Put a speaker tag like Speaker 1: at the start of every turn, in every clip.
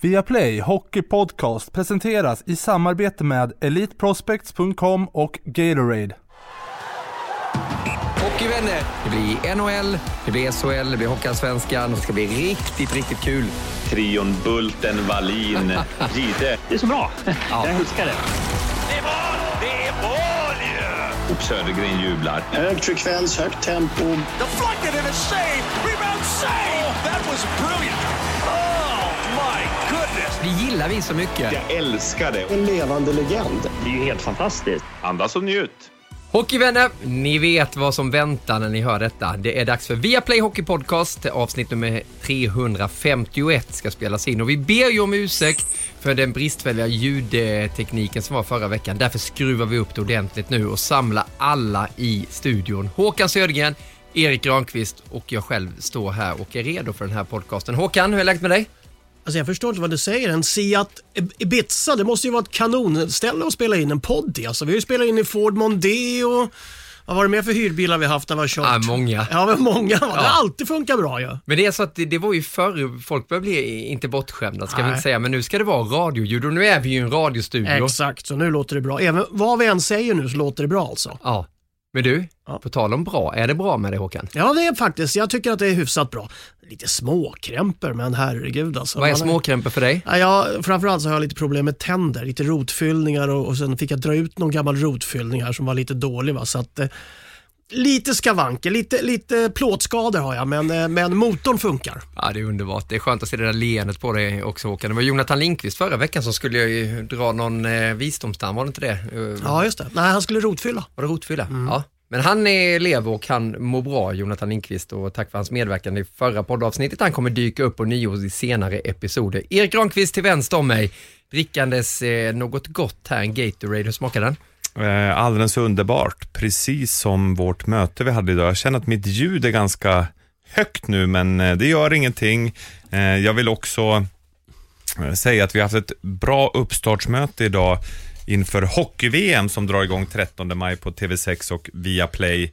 Speaker 1: Viaplay Hockey Podcast presenteras i samarbete med EliteProspects.com och Gatorade.
Speaker 2: Hockeyvänner, det blir NHL, det blir SHL, det blir Hockeyallsvenskan. Det ska bli riktigt, riktigt kul.
Speaker 3: Trion Bulten, Wallin, Gide.
Speaker 4: Det är så bra. Jag älskar det.
Speaker 5: Det är mål! Det är mål ju!
Speaker 3: Och Södergren jublar.
Speaker 6: Hög frekvens, högt tempo.
Speaker 5: Deflected and a save! Rebound save! Oh, that was brilliant!
Speaker 2: Det gillar vi så mycket.
Speaker 3: Jag älskar det.
Speaker 6: En levande legend.
Speaker 4: Det är ju helt fantastiskt.
Speaker 3: Andas och njut.
Speaker 2: Hockeyvänner, ni vet vad som väntar när ni hör detta. Det är dags för Viaplay Hockey Podcast. Avsnitt nummer 351 ska spelas in och vi ber ju om ursäkt för den bristfälliga ljudtekniken som var förra veckan. Därför skruvar vi upp det ordentligt nu och samlar alla i studion. Håkan Södergren, Erik Granqvist och jag själv står här och är redo för den här podcasten. Håkan, hur är läget med dig?
Speaker 7: Alltså jag förstår inte vad du säger. En Seat Ibiza, det måste ju vara ett kanonställe att spela in en podd i. Alltså, vi har ju spelat in i Ford Mondeo. Vad var det mer för hyrbilar vi haft när vi har kört?
Speaker 2: Ja, många.
Speaker 7: Ja, men många. Det har alltid funkat bra ju.
Speaker 2: Men det är så att det, det var ju förr, folk började bli inte bortskämda ska vi
Speaker 7: Nej.
Speaker 2: inte säga, men nu ska det vara radioljud och nu är vi ju i en radiostudio.
Speaker 7: Exakt, så nu låter det bra. Även vad vi än säger nu så låter det bra alltså.
Speaker 2: Ja. Men du,
Speaker 7: Ja.
Speaker 2: på tal om bra, är det bra med dig Håkan?
Speaker 7: Ja, det är faktiskt. Jag tycker att det är hyfsat bra. Lite småkrämpor, men herregud alltså.
Speaker 2: Vad är
Speaker 7: Man
Speaker 2: småkrämpor för dig?
Speaker 7: Ja, framförallt så har jag lite problem med tänder, lite rotfyllningar och, och sen fick jag dra ut någon gammal rotfyllning här som var lite dålig. Va? Så att, eh, lite skavanker, lite, lite plåtskador har jag, men, eh, men motorn funkar.
Speaker 2: Ja, det är underbart. Det är skönt att se det där leendet på dig också Håkan. Det var Jonathan Lindqvist förra veckan som skulle ju dra någon eh, visdomstand, var det inte det? Eh,
Speaker 7: Ja, just det. Nej, han skulle rotfylla.
Speaker 2: Var det rotfylla? Ja. Men han är lev och han mår bra, Jonathan Lindqvist, och tack för hans medverkan i förra poddavsnittet. Han kommer dyka upp på nio i senare episoder. Erik Granqvist till vänster om mig, drickandes eh, något gott här, en Gatorade. Hur smakar den?
Speaker 8: Eh, Alldeles underbart, precis som vårt möte vi hade idag. Jag känner att mitt ljud är ganska högt nu, men eh, det gör ingenting. Eh, Jag vill också eh, säga att vi har haft ett bra uppstartsmöte idag inför hockey-VM som drar igång 13 maj på TV6 och Viaplay.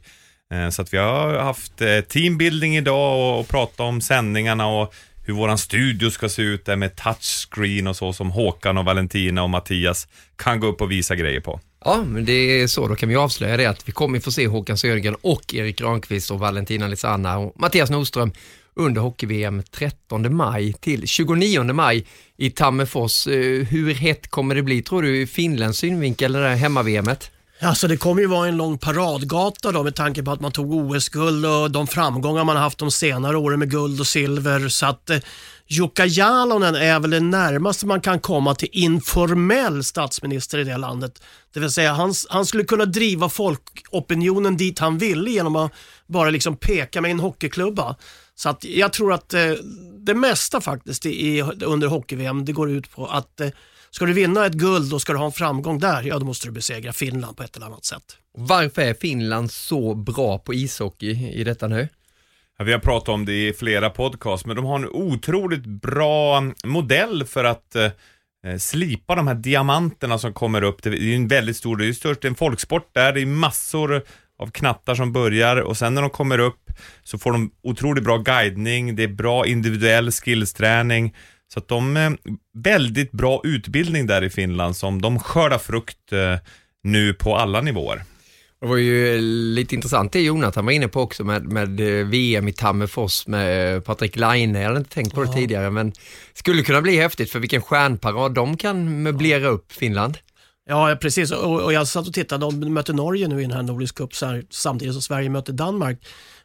Speaker 8: Eh, så att vi har haft eh, teambuilding idag och, och pratat om sändningarna och hur våran studio ska se ut där med touchscreen och så som Håkan och Valentina och Mattias kan gå upp och visa grejer på.
Speaker 2: Ja, men det är så. Då kan vi avslöja det att vi kommer få se Håkan Södergren och Erik Granqvist och Valentina Lisanna och Mattias Nordström under hockey-VM 13 maj till 29 maj i Tammerfors. Eh, hur hett kommer det bli tror du i Finlands synvinkel, det där hemma-VMet?
Speaker 7: Alltså det kommer ju vara en lång paradgata då med tanke på att man tog OS-guld och de framgångar man har haft de senare åren med guld och silver. Så att eh, Jukka Jalonen är väl det närmaste man kan komma till informell statsminister i det landet. Det vill säga han, han skulle kunna driva folkopinionen dit han ville genom att bara liksom peka med en hockeyklubba. Så att jag tror att eh, det mesta faktiskt i, under hockey-VM det går ut på att eh, ska du vinna ett guld och ska du ha en framgång där, ja då måste du besegra Finland på ett eller annat sätt.
Speaker 2: Varför är Finland så bra på ishockey i detta nu?
Speaker 8: Vi har pratat om det i flera podcast, men de har en otroligt bra modell för att eh, slipa de här diamanterna som kommer upp. Det är ju en väldigt stor, det är ju störst en folksport där, det är massor av knattar som börjar och sen när de kommer upp så får de otroligt bra guidning, det är bra individuell skillsträning. Så att de, eh, väldigt bra utbildning där i Finland som de skördar frukt eh, nu på alla nivåer.
Speaker 2: Det var ju lite intressant det Jonathan var inne på också med, med eh, VM i Tammerfors med Patrik Laine. Jag hade inte tänkt på det tidigare men skulle kunna bli häftigt för vilken stjärnparad de kan möblera upp Finland.
Speaker 7: Ja, precis. Och, och jag satt och tittade, de mötte Norge nu i den här Nordisk Cup så här, samtidigt som Sverige mötte Danmark.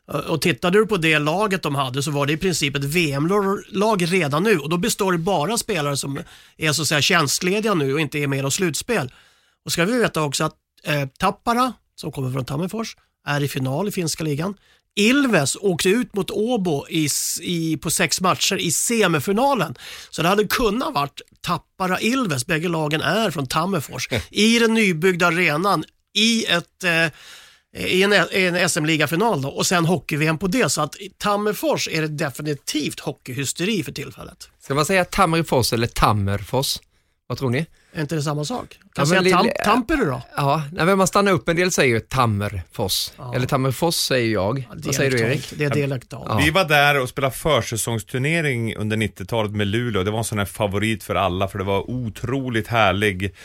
Speaker 7: Och tittade du på det laget de hade så var det i princip ett VM-lag redan nu och då består det bara spelare som är så att säga tjänstlediga nu och inte är med i slutspel. Och ska vi veta också att eh, Tappara, som kommer från Tammerfors, är i final i finska ligan. Ilves åkte ut mot Åbo i, i, på sex matcher i semifinalen. Så det hade kunnat varit Tappara-Ilves, bägge lagen är från Tammerfors, i den nybyggda arenan i ett eh, i en, en SM-ligafinal då och sen hockey-VM på det. Så att i Tammerfors är det definitivt hockeyhysteri för tillfället.
Speaker 2: Ska man säga Tammerfors eller Tammerfors? Vad tror ni?
Speaker 7: Är inte det samma sak? Kan
Speaker 2: Ja,
Speaker 7: jag säga tam, Tampere då?
Speaker 2: Ja, nej, men man stannar upp. En del säger ju Tammerfors. Eller Tammerfors säger jag. Vad säger du Erik?
Speaker 7: Det är dialektalt.
Speaker 2: Ja.
Speaker 8: Vi var där och spelade försäsongsturnering under 90-talet med Luleå. Det var en sån här favorit för alla för det var otroligt härlig.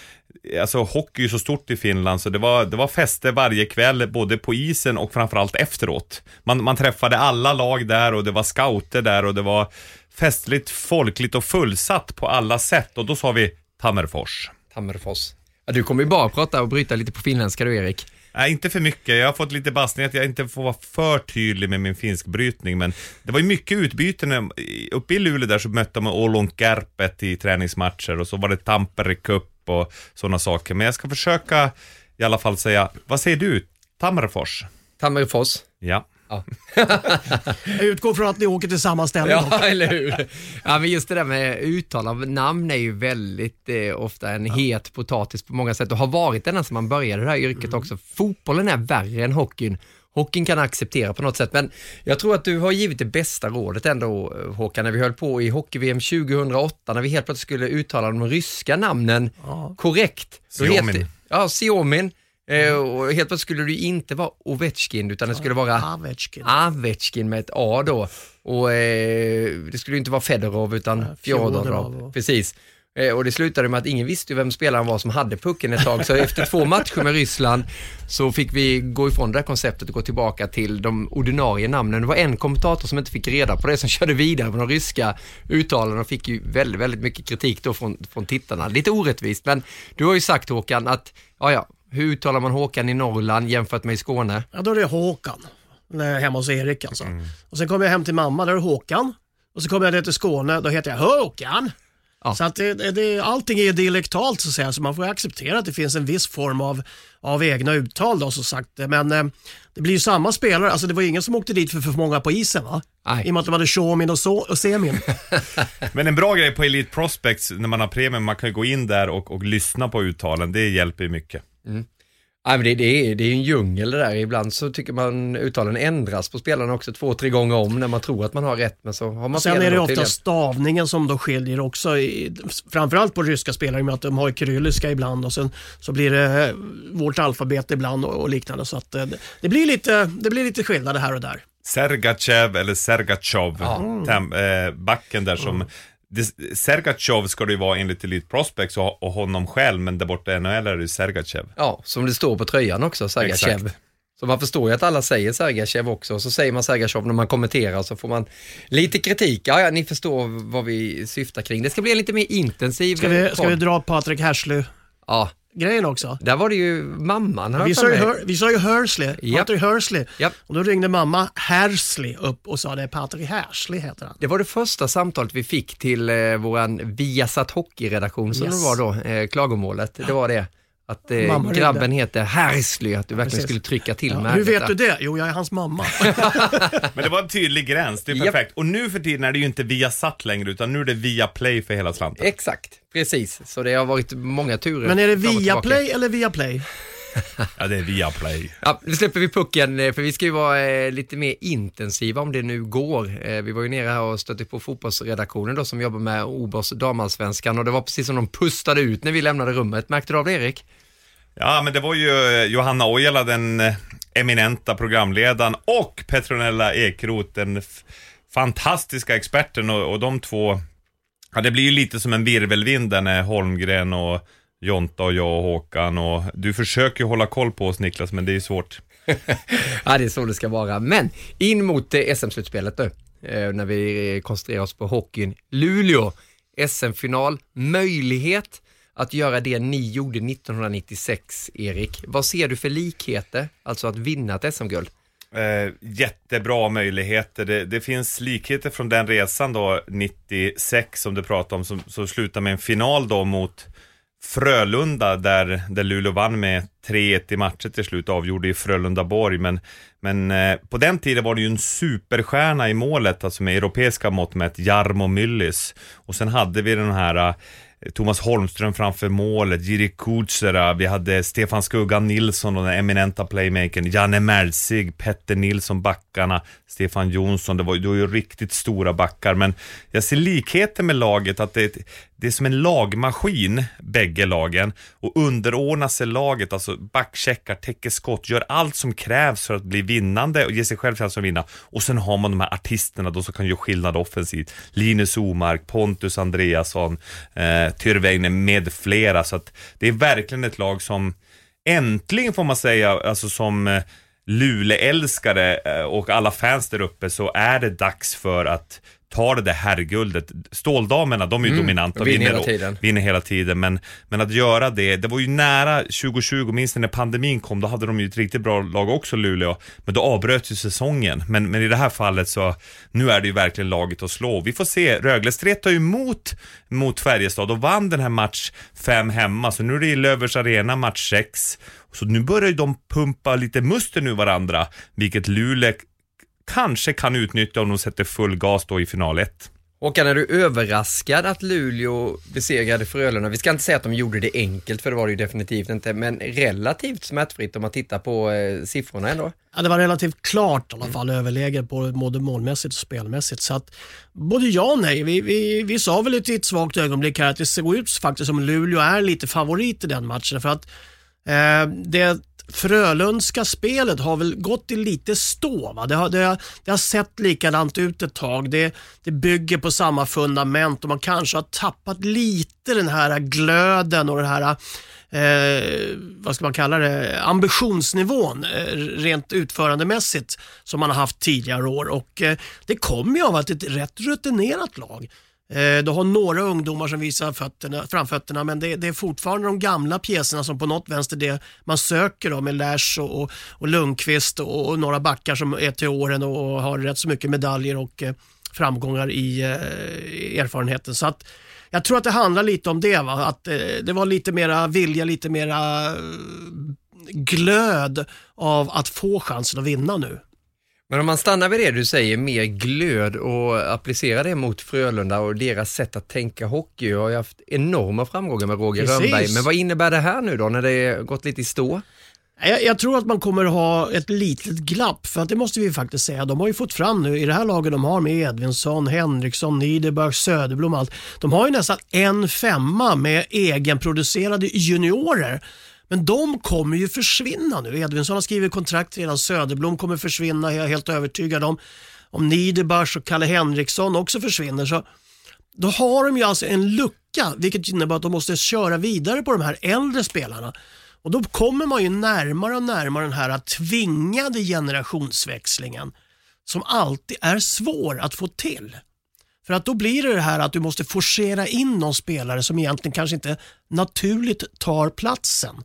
Speaker 8: Alltså hockey är ju så stort i Finland så det var, det var fester varje kväll både på isen och framförallt efteråt. Man, man träffade alla lag där och det var scouter där och det var festligt, folkligt och fullsatt på alla sätt och då sa vi Tammerfors.
Speaker 2: Tammerfors. Ja, du kommer ju bara prata och bryta lite på finländska du Erik.
Speaker 8: Nej, inte för mycket. Jag har fått lite bassning att jag inte får vara för tydlig med min finskbrytning, men det var ju mycket utbyten. Uppe i Luleå där så mötte man Oulun Kärpet i träningsmatcher och så var det Tampere Cup och sådana saker. Men jag ska försöka i alla fall säga, vad säger du? Tammerfors?
Speaker 2: Tammerfors.
Speaker 8: Ja.
Speaker 7: Jag utgår från att ni åker till samma ställe.
Speaker 2: Ja, eller hur? Ja, men just det där med uttal av namn är ju väldigt eh, ofta en het potatis på många sätt och har varit det sedan man började det här yrket också. Fotbollen är värre än hockeyn. Hockeyn kan acceptera på något sätt, men jag tror att du har givit det bästa rådet ändå Håkan, när vi höll på i hockey-VM 2008, när vi helt plötsligt skulle uttala de ryska namnen korrekt. Då
Speaker 8: Siomin.
Speaker 2: heter- Ja, Siomin. Eh, och helt plötsligt skulle det ju inte vara Ovechkin, utan det skulle vara
Speaker 7: Ovechkin.
Speaker 2: Avechkin med ett A då. Och eh, det skulle inte vara Fedorov utan
Speaker 7: Fjodorov.
Speaker 2: Fjodorov. Precis. Eh, och det slutade med att ingen visste vem spelaren var som hade pucken ett tag. Så efter två matcher med Ryssland så fick vi gå ifrån det här konceptet och gå tillbaka till de ordinarie namnen. Det var en kommentator som inte fick reda på det som körde vidare på de ryska uttalen och fick ju väldigt, väldigt mycket kritik då från, från tittarna. Lite orättvist, men du har ju sagt Håkan att, ja ja, hur uttalar man Håkan i Norrland jämfört med i Skåne?
Speaker 7: Ja, då är det Håkan. När- Hemma hos Erik alltså. Och sen kommer jag hem till mamma, där är det Håkan. Och så kommer jag ner till Skåne, då heter jag Håkan.
Speaker 2: Ja.
Speaker 7: Så att det, det, allting är dialektalt så att säga, så man får acceptera att det finns en viss form av, av egna uttal då som sagt. Men eh, det blir ju samma spelare, alltså det var ingen som åkte dit för för många på isen va?
Speaker 2: Nej.
Speaker 7: I och med att de hade Shomin och, so, och Semin.
Speaker 8: Men en bra grej på Elite Prospects när man har premium, man kan ju gå in där och, och lyssna på uttalen. Det hjälper ju mycket.
Speaker 2: Nej, men det, det, är, det är ju en djungel det där. Ibland så tycker man uttalen ändras på spelarna också två, tre gånger om när man tror att man har rätt, men så har man
Speaker 7: Sen är det ofta stavningen som då skiljer också, i, framförallt på ryska spelare med att de har kyrilliska ibland och sen så blir det eh, vårt alfabet ibland och, och liknande. Så att eh, det blir lite, det blir lite skillnader här och där.
Speaker 8: Sergachev eller Sergatjov, tem, eh, backen där som det, Sergatjov ska det ju vara enligt Elite Prospects och, och honom själv, men där borta i NHL är det ju Sergachev.
Speaker 2: Ja, som det står på tröjan också, Sergachev.
Speaker 8: Exakt.
Speaker 2: Så man förstår ju att alla säger Sergachev också, och så säger man Sergachev när man kommenterar så får man lite kritik. Ja, ja, ni förstår vad vi syftar kring. Det ska bli en lite mer intensiv
Speaker 7: Ska vi, ska vi dra Patrick Hersley-grejen
Speaker 2: Ja,
Speaker 7: också?
Speaker 2: där var det ju mamman.
Speaker 7: Vi sa, ju. Hur, vi sa ju Hersley,
Speaker 2: Japp.
Speaker 7: Patrick Hersley.
Speaker 2: Japp.
Speaker 7: Och då ringde mamma Hersley upp och sa det är Patrick Hersley heter han.
Speaker 2: Det var det första samtalet vi fick till eh, våran Viasat Hockey-redaktion som
Speaker 7: Yes.
Speaker 2: det var då, eh, klagomålet. Det var det. Att eh, grabben heter Hersley, att du verkligen
Speaker 7: Precis.
Speaker 2: skulle trycka till
Speaker 7: Ja,
Speaker 2: med
Speaker 7: hur vet
Speaker 2: detta.
Speaker 7: du det? Jo, jag är hans mamma.
Speaker 8: Men det var en tydlig gräns, det är perfekt. Och nu för tiden är det ju inte via satt längre, utan nu är det via play för hela slanten.
Speaker 2: Exakt, precis. Så det har varit många turer.
Speaker 7: Men är det. Viaplay eller Viaplay?
Speaker 8: Ja, det är via play.
Speaker 2: Ja, nu släpper vi pucken eh, för vi ska ju vara eh, lite mer intensiva om det nu går. Eh, vi var ju nere här och stötte på fotbollsredaktionen då som jobbar med Obers damallsvenskan och det var precis som de pustade ut när vi lämnade rummet. Märkte du av det Erik?
Speaker 8: Ja, men det var ju Johanna Ojala, den eminenta programledaren, och Petronella Ekroth, den fantastiska experten och, och de två, ja det blir ju lite som en virvelvind där när Holmgren och Jonta och jag och Håkan och du försöker ju hålla koll på oss Niklas, men det är svårt.
Speaker 2: ja, det är så det ska vara. Men in mot eh, SM-slutspelet nu, eh, när vi eh, koncentrerar oss på hockeyn. Luleå, SM-final, möjlighet att göra det ni gjorde 1996, Erik. Vad ser du för likheter, alltså att vinna ett SM-guld?
Speaker 8: Eh, jättebra möjligheter. Det, det, finns likheter från den resan då, 96 som du pratade om, som, som slutar med en final då mot Frölunda där, där Luleå vann med 3-1 i matcher till slut, avgjorde i Frölundaborg, Men, men eh, på den tiden var det ju en superstjärna i målet, alltså med europeiska mått mätt, Jarmo Myllys. Och sen hade vi den här eh, Thomas Holmström framför målet, Jiri Kutsera, vi hade Stefan Skuggan Nilsson och den eminenta playmakern, Janne Merzig, Petter Nilsson, backarna, Stefan Jonsson, det var, det var ju riktigt stora backar, men jag ser likheter med laget, att det, det är som en lagmaskin, bägge lagen, och underordnar sig laget, alltså backcheckar, täcker skott, gör allt som krävs för att bli vinnande och ge sig själv chans att vinna. Och sen har man de här artisterna då som kan göra skillnad offensivt. Linus Omark, Pontus Andreasson, eh, Tyrväinen med flera. Så att det är verkligen ett lag som äntligen får man säga, alltså som eh, Luleälskare eh, och alla fans där uppe så är det dags för att ta det där herrguldet. Ståldamerna, de är ju
Speaker 2: Mm,
Speaker 8: dominanta och
Speaker 2: vinner
Speaker 8: vinner,
Speaker 2: hela tiden.
Speaker 8: vinner hela tiden. Men, men att göra det, det var ju nära 2020, minst när pandemin kom, då hade de ju ett riktigt bra lag också, Luleå. Men då avbröt ju säsongen. Men, men i det här fallet så, nu är det ju verkligen laget att slå. Vi får se, Rögle stretade ju emot mot Färjestad och vann den här match 5 hemma, så nu är det i Lövers Arena match 6. Så nu börjar ju de pumpa lite muster nu varandra, vilket Luleå kanske kan utnyttja om de sätter full gas då i final 1.
Speaker 2: Håkan, är du överraskad att Luleå besegrade Frölunda? Vi ska inte säga att de gjorde det enkelt, för det var det ju definitivt inte, men relativt smärtfritt om man tittar på eh, siffrorna ändå.
Speaker 7: Ja, det var relativt klart i alla fall överläge på både målmässigt och spelmässigt. Så att både ja och nej. Vi, vi, vi sa väl i ett svagt ögonblick här att det ser ut faktiskt som Luleå är lite favorit i den matchen. För att eh, det Frölundska spelet har väl gått i lite stå. Va? Det, har, det, har, det har sett likadant ut ett tag. Det, det bygger på samma fundament och man kanske har tappat lite den här glöden och den här Eh, vad ska man kalla det, ambitionsnivån eh, rent utförandemässigt som man har haft tidigare år. Och eh, Det kommer ju av att det är ett rätt rutinerat lag. Eh, du har några ungdomar som visar fötterna, framfötterna men det, det, är fortfarande de gamla pjäserna som på något vänster det man söker då, med Lash och, och, och Lundqvist och, och, några backar som är till åren och, och har rätt så mycket medaljer och eh, framgångar i eh, erfarenheten. Så att jag tror att det handlar lite om det. Va? Att eh, det var lite mera vilja, lite mera eh, glöd av att få chansen att vinna nu.
Speaker 2: Men om man stannar vid det du säger, mer glöd och applicerar det mot Frölunda och deras sätt att tänka hockey. Jag har ju haft enorma framgångar med Roger
Speaker 7: Precis.
Speaker 2: Rönnberg. Men vad innebär det här nu då, när det gått lite i stå?
Speaker 7: Jag, jag, tror att man kommer ha ett litet glapp, för att det måste vi faktiskt säga. De har ju fått fram nu, i det här laget de har med Edvinsson, Henriksson, Niederberg, Söderblom och allt. De har ju nästan en femma med egenproducerade juniorer. Men de kommer ju försvinna nu. Edvinsson har skrivit kontrakt redan, Söderblom kommer försvinna, jag är helt övertygad om. Om Niederbach och Kalle Henriksson också försvinner så då har de ju alltså en lucka, vilket innebär att de måste köra vidare på de här äldre spelarna. Och då kommer man ju närmare och närmare den här tvingade generationsväxlingen som alltid är svår att få till. För att då blir det det här att du måste forcera in någon spelare som egentligen kanske inte naturligt tar platsen.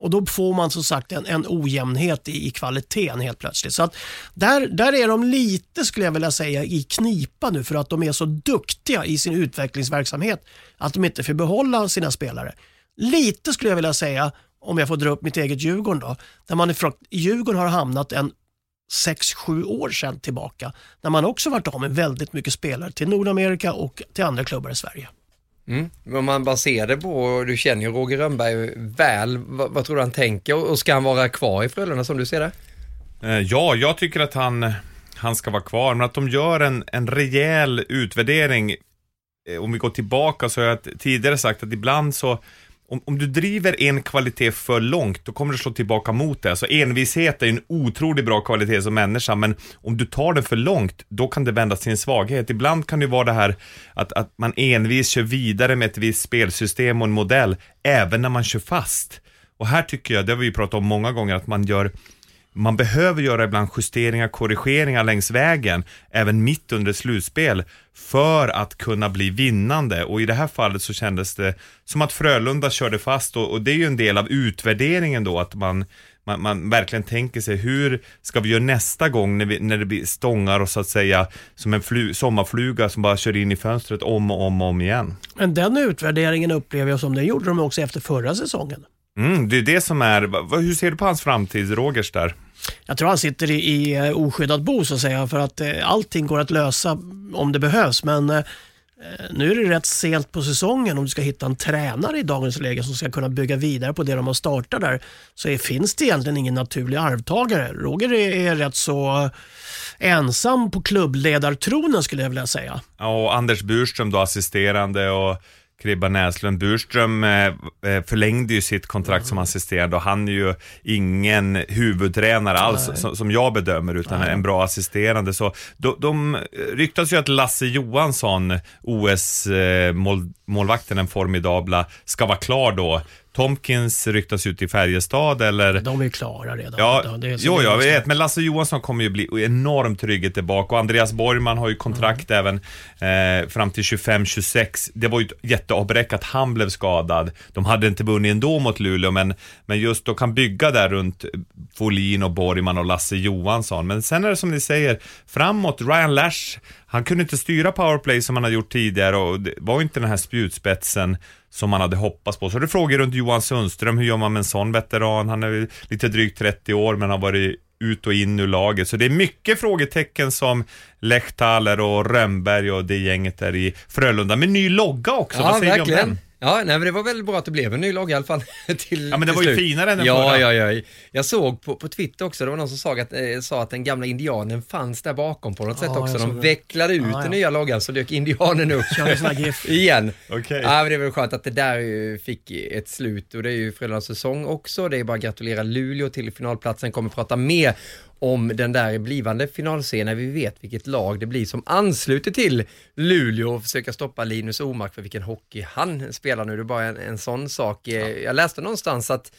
Speaker 7: Och då får man som sagt en, en ojämnhet i, i kvaliteten helt plötsligt. Så att där, där är de lite, skulle jag vilja säga, i knipa nu för att de är så duktiga i sin utvecklingsverksamhet att de inte får behålla sina spelare. Lite skulle jag vilja säga, om jag får dra upp mitt eget Djurgården då, där man ifrån, Djurgården har hamnat en 6-7 år sedan tillbaka, när man också varit av med väldigt mycket spelare till Nordamerika och till andra klubbar i Sverige.
Speaker 2: Mm. Om man bara ser det på, du känner ju Roger Rönnberg väl, vad, vad tror du han tänker och ska han vara kvar i Frölunda som du ser det?
Speaker 8: Eh, ja, jag tycker att han, han ska vara kvar, men att de gör en, en rejäl utvärdering. Eh, om vi går tillbaka så har jag tidigare sagt att ibland så om, om du driver en kvalitet för långt, då kommer det slå tillbaka mot det. Alltså envishet är en otroligt bra kvalitet som människa, men om du tar den för långt, då kan det vändas till en svaghet. Ibland kan det vara det här att, att man envis kör vidare med ett visst spelsystem och en modell, även när man kör fast. Och här tycker jag, det har vi ju pratat om många gånger, att man gör man behöver göra ibland justeringar, korrigeringar längs vägen, även mitt under ett slutspel, för att kunna bli vinnande. Och i det här fallet så kändes det som att Frölunda körde fast och, och det är ju en del av utvärderingen då, att man, man, man, verkligen tänker sig hur ska vi göra nästa gång när, vi, när det blir stångar och så att säga som en flu, sommarfluga som bara kör in i fönstret om och om och om igen.
Speaker 7: Men den utvärderingen upplever jag som den gjorde de också efter förra säsongen.
Speaker 8: Mm, det är det som är, hur ser du på hans framtid, Rogers där?
Speaker 7: Jag tror han sitter i, i eh, oskyddat bo så att säga för att eh, allting går att lösa om det behövs. Men eh, eh, nu är det rätt sent på säsongen om du ska hitta en tränare i dagens läge som ska kunna bygga vidare på det de har startat där. Så är, finns det egentligen ingen naturlig arvtagare. Roger är, är rätt så eh, ensam på klubbledartronen skulle jag vilja säga.
Speaker 8: Ja, och Anders Burström då assisterande och Kribba Näslund. Burström eh, eh, förlängde ju sitt kontrakt som assisterande och han är ju ingen huvudtränare alls som, som jag bedömer utan en bra assisterande. Så de, de ryktas ju att Lasse Johansson, OS-målvakten, den formidabla, ska vara klar då. Tomkins ryktas ut i Färjestad eller
Speaker 7: De är klara redan.
Speaker 8: Ja,
Speaker 7: Det är så
Speaker 8: jo, jag vet, men Lasse Johansson kommer ju bli enormt trygghet tillbaka och Andreas Borgman har ju kontrakt även eh, fram till 25-26. Det var ju ett jätteavbräck att han blev skadad. De hade inte vunnit ändå mot Luleå, men, men just de kan bygga där runt Folin och Borgman och Lasse Johansson. Men sen är det som ni säger, framåt, Ryan Lash, han kunde inte styra powerplay som han hade gjort tidigare och det var inte den här spjutspetsen som man hade hoppats på. Så det frågor runt Johan Sundström, hur gör man med en sån veteran? Han är lite drygt 30 år men har varit ut och in ur laget. Så det är mycket frågetecken som Lechtaler och Rönnberg och det gänget där i Frölunda. Med ny logga också, vad
Speaker 2: Ja,
Speaker 8: säger vi om
Speaker 2: verkligen.
Speaker 8: den?
Speaker 2: Ja, nej, men det var väldigt bra att det blev en ny logga i alla fall. till,
Speaker 8: Ja, men det var ju
Speaker 2: slut.
Speaker 8: finare än den
Speaker 2: ja,
Speaker 8: förra.
Speaker 2: Ja, ja, Jag såg på, på Twitter också, det var någon som sa att, eh, sa att den gamla indianen fanns där bakom på något
Speaker 7: Ja,
Speaker 2: sätt också. De vecklade ut
Speaker 7: Ja, ja.
Speaker 2: den nya loggan så dök indianen upp igen.
Speaker 8: Okej.
Speaker 2: Ja, men det är väl skönt att det där fick ett slut och det är ju Frölundas säsong också. Det är bara att gratulera Luleå till finalplatsen. Kommer prata mer om den där blivande finalscenen när vi vet vilket lag det blir som ansluter till Luleå och försöka stoppa Linus Omark för vilken hockey han spelar nu. Det är bara en, en sån sak. Eh, Jag läste någonstans att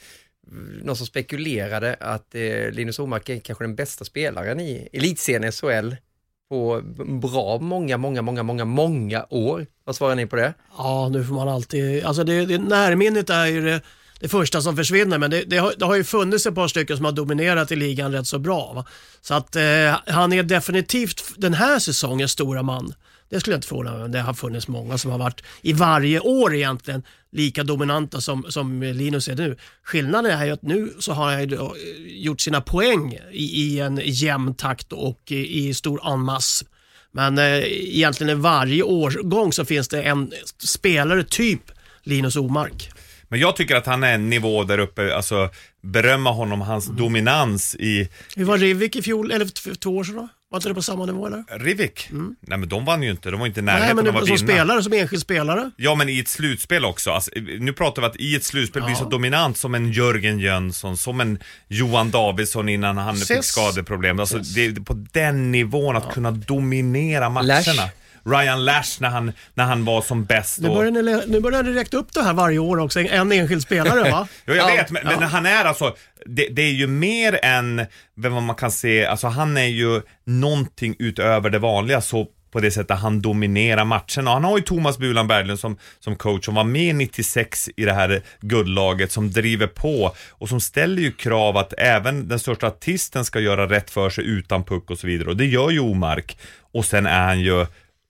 Speaker 2: mm, någon som spekulerade att eh, Linus Omark är kanske den bästa spelaren i elitserien SHL på bra många, många, många, många, många år. Vad svarar ni på det?
Speaker 7: Ja, nu får man alltid... Alltså det, det, närminnet är ju det, det första som försvinner, men det, det, har, det har ju funnits ett par stycken som har dominerat i ligan rätt så bra. Va? Så att eh, han är definitivt den här säsongens stora man. Det skulle jag inte förvåna mig om. Det har funnits många som har varit i varje år egentligen lika dominanta som, som Linus är nu. Skillnaden är ju att nu så har han ju då, eh, gjort sina poäng i, i en jämn takt och i, i stor en masse. Men eh, egentligen i varje årgång så finns det en spelare typ Linus Omark.
Speaker 8: Men jag tycker att han är en nivå där uppe, alltså berömma honom, hans dominans i
Speaker 7: Hur var Rivik i fjol, eller för två år sedan då? Var inte det på samma nivå eller?
Speaker 8: Rivik. Nej men de vann ju inte, de var inte i
Speaker 7: Nej,
Speaker 8: närheten
Speaker 7: men
Speaker 8: av att
Speaker 7: som
Speaker 8: vinna.
Speaker 7: spelare, som enskild spelare.
Speaker 8: Ja, men i ett slutspel också. Alltså, nu pratar vi att i ett slutspel blir så dominant som en Jörgen Jönsson, som en Johan Davidsson innan han fick
Speaker 7: Ses.
Speaker 8: skadeproblem. Alltså, det är på den nivån att kunna dominera matcherna.
Speaker 2: Lash.
Speaker 8: Ryan Lash när han, när han var som bäst.
Speaker 7: Nu börjar, ni, nu börjar ni räkna upp det här varje år också, en, en enskild spelare va?
Speaker 8: Ja, jag
Speaker 2: Ja,
Speaker 8: vet, men, men han är alltså, det, det är ju mer än vad man kan se, alltså han är ju någonting utöver det vanliga så på det sättet han dominerar matcherna. Och Han har ju Thomas Bulan Berglund som, som coach som var med 96 i det här guldlaget som driver på och som ställer ju krav att även den största artisten ska göra rätt för sig utan puck och så vidare. Och det gör ju Omark. Och sen är han ju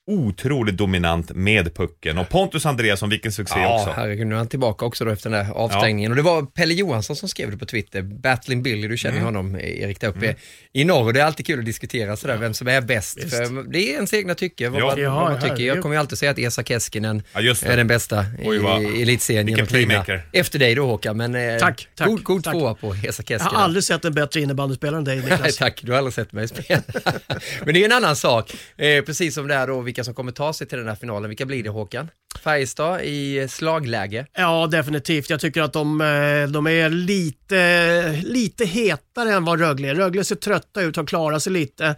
Speaker 8: otroligt dominant med pucken. Och Pontus Andreasson, vilken succé
Speaker 2: Ja,
Speaker 8: också.
Speaker 2: herregud, nu är han tillbaka också då efter den där avstängningen. Och det var Pelle Johansson som skrev det på Twitter, Battling Billy, du känner
Speaker 8: Mm.
Speaker 2: honom Erik där uppe i norr. Och det är alltid kul att diskutera sådär, vem som är bäst.
Speaker 7: Visst.
Speaker 2: För det är ens egna tycke, vad,
Speaker 8: Ja.
Speaker 2: man,
Speaker 7: Ja,
Speaker 2: vad man tycker. Jag kommer ju alltid säga att Esa Keskinen
Speaker 8: Ja,
Speaker 2: är den bästa
Speaker 8: Oj, vad-
Speaker 2: i elitserien
Speaker 8: vilken
Speaker 2: genom tiderna. Efter dig då Håkan, men eh,
Speaker 7: Tack, tack,
Speaker 2: god, god
Speaker 7: tack.
Speaker 2: tvåa på Esa
Speaker 7: Jag
Speaker 2: Keskinen.
Speaker 7: har aldrig sett en bättre innebandyspelare än dig Niklas.
Speaker 2: tack, du har aldrig sett mig spela. Men det är en annan sak. Eh, precis som det är då, vilka som kommer ta sig till den här finalen. Vilka blir det Håkan? Färjestad i slagläge.
Speaker 7: Ja, definitivt. Jag tycker att de, eh, de är lite, lite hetare än vad Rögle är. Rögle ser trötta ut, har klarat sig lite.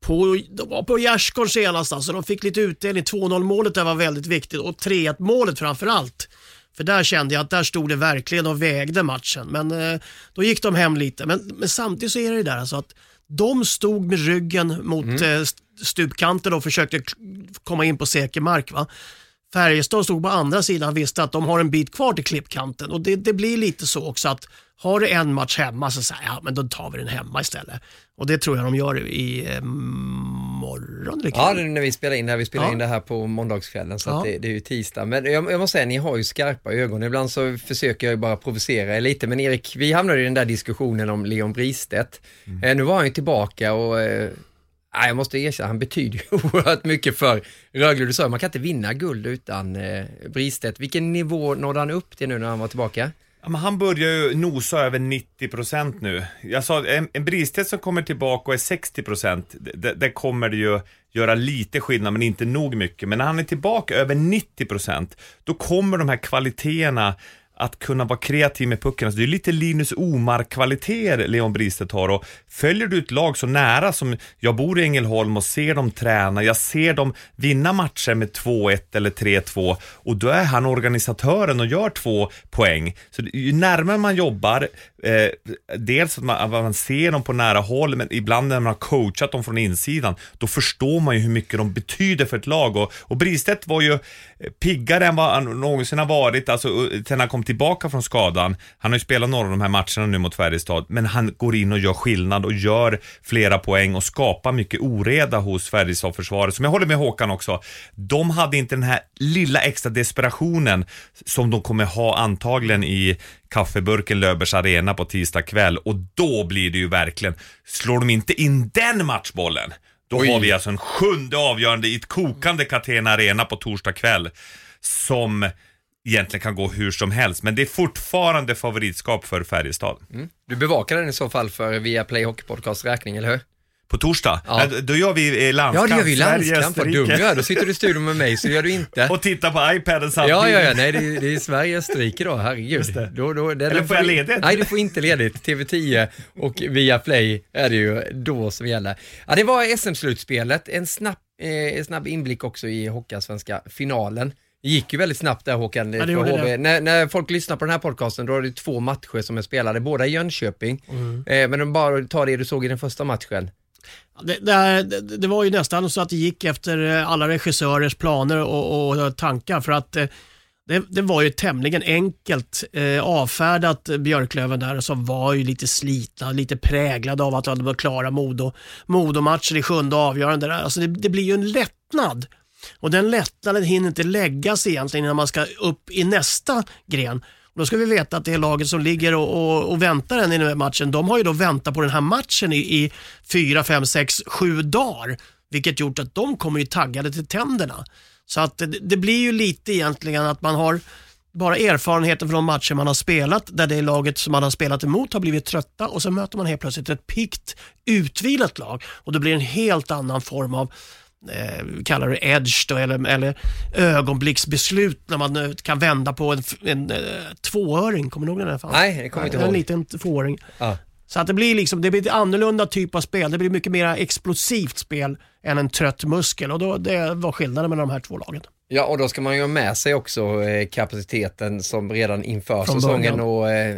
Speaker 7: På, de var på gärdsgården senast, alltså. de fick lite utdelning. 2-0 målet där var väldigt viktigt och 3-1 målet framför allt. För där kände jag att där stod det verkligen och vägde matchen. Men eh, då gick de hem lite. Men, men samtidigt så är det där alltså att de stod med ryggen mot eh, stupkanten och försökte komma in på säker mark. Va? Färjestad stod på andra sidan och visste att de har en bit kvar till klippkanten och det, det blir lite så också att har du en match hemma så säger jag, ja men då tar vi den hemma istället. Och det tror jag de gör i eh, morgon. eller
Speaker 2: Ja, det är när vi spelar in det här. Vi spelar
Speaker 7: Ja.
Speaker 2: in det här på måndagskvällen så
Speaker 7: Ja.
Speaker 2: att det, det är ju tisdag. Men jag, jag måste säga, ni har ju skarpa ögon. Ibland så försöker jag ju bara provocera er lite. Men Erik, vi hamnade i den där diskussionen om Leon Bristedt. Eh, nu var han ju tillbaka och eh, jag måste erkänna, han betyder ju oerhört mycket för Rögle. Du sa man kan inte vinna guld utan eh, Bristedt. Vilken nivå nådde han upp till nu när han var tillbaka?
Speaker 8: Ja, men han börjar ju nosa över 90% nu. Jag sa, en, en Bristet som kommer tillbaka och är 60%, det, det kommer det ju göra lite skillnad, men inte nog mycket. Men när han är tillbaka över 90%, då kommer de här kvaliteterna att kunna vara kreativ med pucken. Alltså det är lite Linus Omar-kvaliteter Leon Bristedt har och följer du ett lag så nära som jag bor i Ängelholm och ser dem träna, jag ser dem vinna matcher med 2-1 eller 3-2 och då är han organisatören och gör två poäng. Så ju närmare man jobbar, eh, dels att man, att man ser dem på nära håll, men ibland när man har coachat dem från insidan, då förstår man ju hur mycket de betyder för ett lag. Och, och Bristedt var ju piggare än vad han någonsin har varit, alltså sen han kom tillbaka från skadan. Han har ju spelat några av de här matcherna nu mot Färjestad, men han går in och gör skillnad och gör flera poäng och skapar mycket oreda hos Färjestad-försvaret. Som jag håller med Håkan också, de hade inte den här lilla extra desperationen som de kommer ha antagligen i kaffeburken Löfbergs Arena på tisdag kväll och då blir det ju verkligen, slår de inte in den matchbollen, då
Speaker 2: Oj.
Speaker 8: har vi alltså en sjunde avgörande i ett kokande Catena Arena på torsdag kväll som egentligen kan gå hur som helst, men det är fortfarande favoritskap för Färjestad.
Speaker 2: Du bevakar den i så fall för via Play Hockey Podcast räkning, eller hur?
Speaker 8: På torsdag,
Speaker 2: Ja.
Speaker 8: ja. då gör vi eh,
Speaker 2: Ja,
Speaker 8: landskamp,
Speaker 2: det gör vi landskamp. Vad dum
Speaker 8: Österrike.
Speaker 2: jag är. Då sitter du i studion med mig, så gör du inte.
Speaker 8: Och tittar på iPaden samtidigt.
Speaker 2: Ja, ja, ja, nej det är, det är Sverige-Österrike då, herregud. Då, då, den
Speaker 8: Eller får jag ledigt?
Speaker 2: Nej, du får inte ledigt. TV10 och via Play är det ju då som gäller. Ja, det var SM-slutspelet. En snabb, eh, snabb inblick också i Hockeyallsvenska finalen. Det gick ju väldigt snabbt där Håkan.
Speaker 7: Ja.
Speaker 2: När, när folk lyssnar på den här podcasten, då är det två matcher som är spelade, båda i Jönköping.
Speaker 7: Mm.
Speaker 2: Eh, men bara ta det du såg i den första matchen.
Speaker 7: Det, det, det, var ju nästan så att det gick efter eh, alla regissörers planer och, och eh, tankar för att eh, det, det var ju tämligen enkelt eh, avfärdat Björklöven där som var ju lite slitna, lite präglade av att de hade klara Modo, Modo-matcher i sjunde avgörande. Där. Alltså det, det blir ju en lättnad och den lättnaden hinner inte läggas egentligen innan man ska upp i nästa gren. Då ska vi veta att det laget som ligger och, och, och väntar en i den här matchen, de har ju då väntat på den här matchen i, i fyra, fem, sex, sju dagar. Vilket gjort att de kommer ju taggade till tänderna. Så att det, det blir ju lite egentligen att man har bara erfarenheten från de matcher man har spelat, där det laget som man har spelat emot har blivit trötta och så möter man helt plötsligt ett pikt, utvilat lag och då blir det en helt annan form av eh, kallar det edge då, eller, eller ögonblicksbeslut när man eh, kan vända på en, f- en eh, tvåöring. Kommer du ihåg den? Här? Fan?
Speaker 2: Nej, det kommer inte
Speaker 7: En
Speaker 2: ihåg.
Speaker 7: liten tvåöring.
Speaker 2: Ja.
Speaker 7: Så att det blir liksom, det blir ett annorlunda typ av spel. Det blir mycket mer explosivt spel än en trött muskel och då, det var skillnaden mellan de här två lagen.
Speaker 2: Ja, och då ska man ju ha med sig också eh, kapaciteten som redan inför
Speaker 7: Från
Speaker 2: säsongen
Speaker 7: början.
Speaker 2: och eh,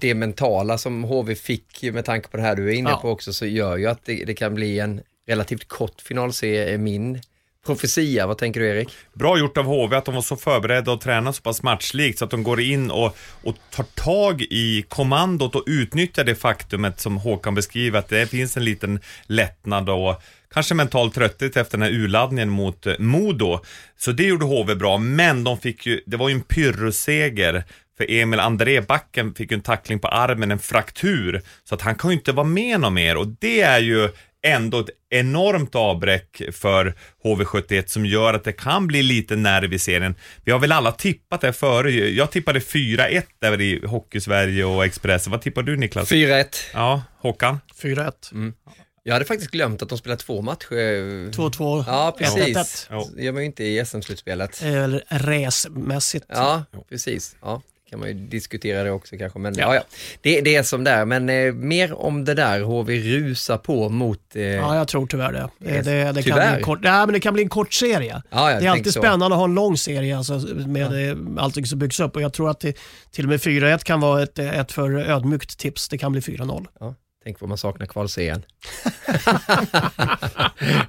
Speaker 2: det mentala som HV fick med tanke på det här du är inne
Speaker 7: Ja.
Speaker 2: på också så gör ju att det, det kan bli en relativt kort finalserie, är min profetia. Vad tänker du Erik?
Speaker 8: Bra gjort av HV att de var så förberedda och tränade så pass matchlikt så att de går in och, och tar tag i kommandot och utnyttjar det faktumet som Håkan beskriver att det finns en liten lättnad och kanske mental trötthet efter den här urladdningen mot eh, Modo. Så det gjorde HV bra, men de fick ju, det var ju en pyrrusseger för Emil André, backen, fick ju en tackling på armen, en fraktur. Så att han kan ju inte vara med någon mer och det är ju ändå ett enormt avbräck för HV71 som gör att det kan bli lite nerv i serien. Vi har väl alla tippat det före. Jag tippade 4-1 där i Hockeysverige och Expressen. Vad tippar du Niklas?
Speaker 2: 4-1.
Speaker 8: Ja, Håkan?
Speaker 7: 4-1.
Speaker 2: Mm. Jag hade faktiskt glömt att de spelar två matcher.
Speaker 7: 2-2,
Speaker 2: Ja, precis.
Speaker 7: 1-1.
Speaker 8: Ja.
Speaker 2: Det gör man ju inte i SM-slutspelet.
Speaker 7: Eller resmässigt.
Speaker 2: Ja, precis. Ja, kan man ju diskutera det också kanske. Men ja, ja. Det, det är som det är. Men eh, mer om det där, HV rusar på mot... Eh,
Speaker 7: Ja, jag tror tyvärr det. Det,
Speaker 2: Yes.
Speaker 7: det, det, kan, bli
Speaker 2: Tyvärr.
Speaker 7: en kort, ja, men det kan bli en kort serie.
Speaker 2: Ja,
Speaker 7: det är alltid
Speaker 2: så.
Speaker 7: spännande att ha en lång serie alltså, med eh, allting som byggs upp och jag tror att det, till och med 4-1 kan vara ett, ett för ödmjukt tips. Det kan bli 4-0.
Speaker 2: Ja, tänk vad man saknar kvalserien.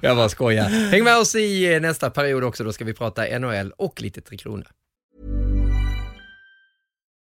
Speaker 2: jag bara skojar. Häng med oss i eh, nästa period också, då ska vi prata NHL och lite Tre Kronor.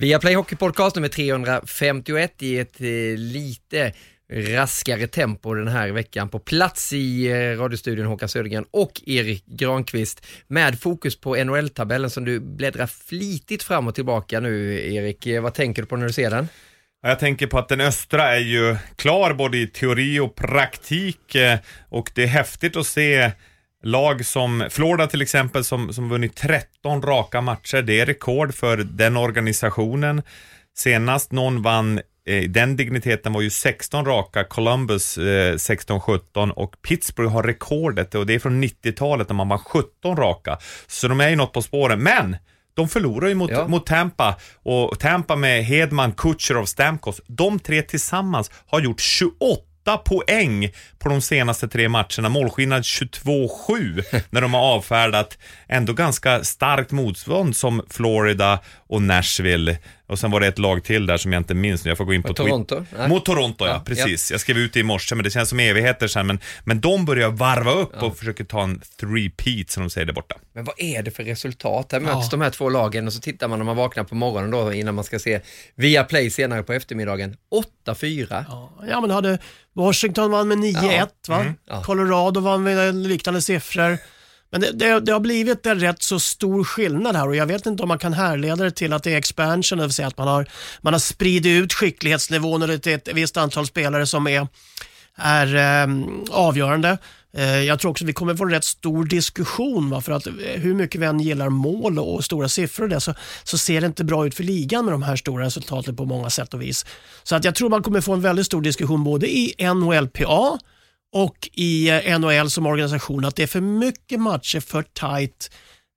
Speaker 2: Via Play Hockey Podcast nummer 351 i ett eh, lite raskare tempo den här veckan. På plats i eh, radiostudion Håkan Södergren och Erik Granqvist med fokus på NHL-tabellen som du bläddrar flitigt fram och tillbaka nu Erik. Eh, vad tänker du på när du ser den?
Speaker 8: Jag tänker på att den östra är ju klar både i teori och praktik eh, och det är häftigt att se lag som Florida till exempel som, som vunnit 13 raka matcher. Det är rekord för den organisationen. Senast någon vann eh, den digniteten var ju 16 raka, Columbus eh, 16-17 och Pittsburgh har rekordet och det är från 90-talet när man vann 17 raka. Så de är ju något på spåren, men de förlorar ju mot,
Speaker 2: Ja.
Speaker 8: mot Tampa och Tampa med Hedman, Kutjerov, Stamkos. De tre tillsammans har gjort 28 poäng på de senaste tre matcherna. Målskillnad 22-7 när de har avfärdat ändå ganska starkt motstånd som Florida och Nashville. Och sen var det ett lag till där som jag inte minns nu. Jag får gå in på
Speaker 2: Toronto? Nej.
Speaker 8: Mot Toronto, ja.
Speaker 2: Ja,
Speaker 8: Precis. Jag skrev ut det i morse, men det känns som evigheter sedan. Men, men de börjar varva upp och försöker ta en three-peat som de säger där borta.
Speaker 2: Men vad är det för resultat? Här möts de här två lagen och så tittar man när man vaknar på morgonen då innan man ska se via Play senare på eftermiddagen. 8-4.
Speaker 7: Ja, men hade Washington vann med 9-1 va?
Speaker 2: Ja.
Speaker 7: Colorado vann med liknande siffror. Men det, det, det har blivit en rätt så stor skillnad här och jag vet inte om man kan härleda det till att det är expansion, det vill säga att man har, man har spridit ut skicklighetsnivån och det är ett visst antal spelare som är, är eh, avgörande. Eh, jag tror också att vi kommer få en rätt stor diskussion va? för att eh, hur mycket vi än gillar mål och stora siffror och det, så, så ser det inte bra ut för ligan med de här stora resultaten på många sätt och vis. Så att jag tror man kommer få en väldigt stor diskussion både i NHLPA och i eh, NHL som organisation att det är för mycket matcher för tight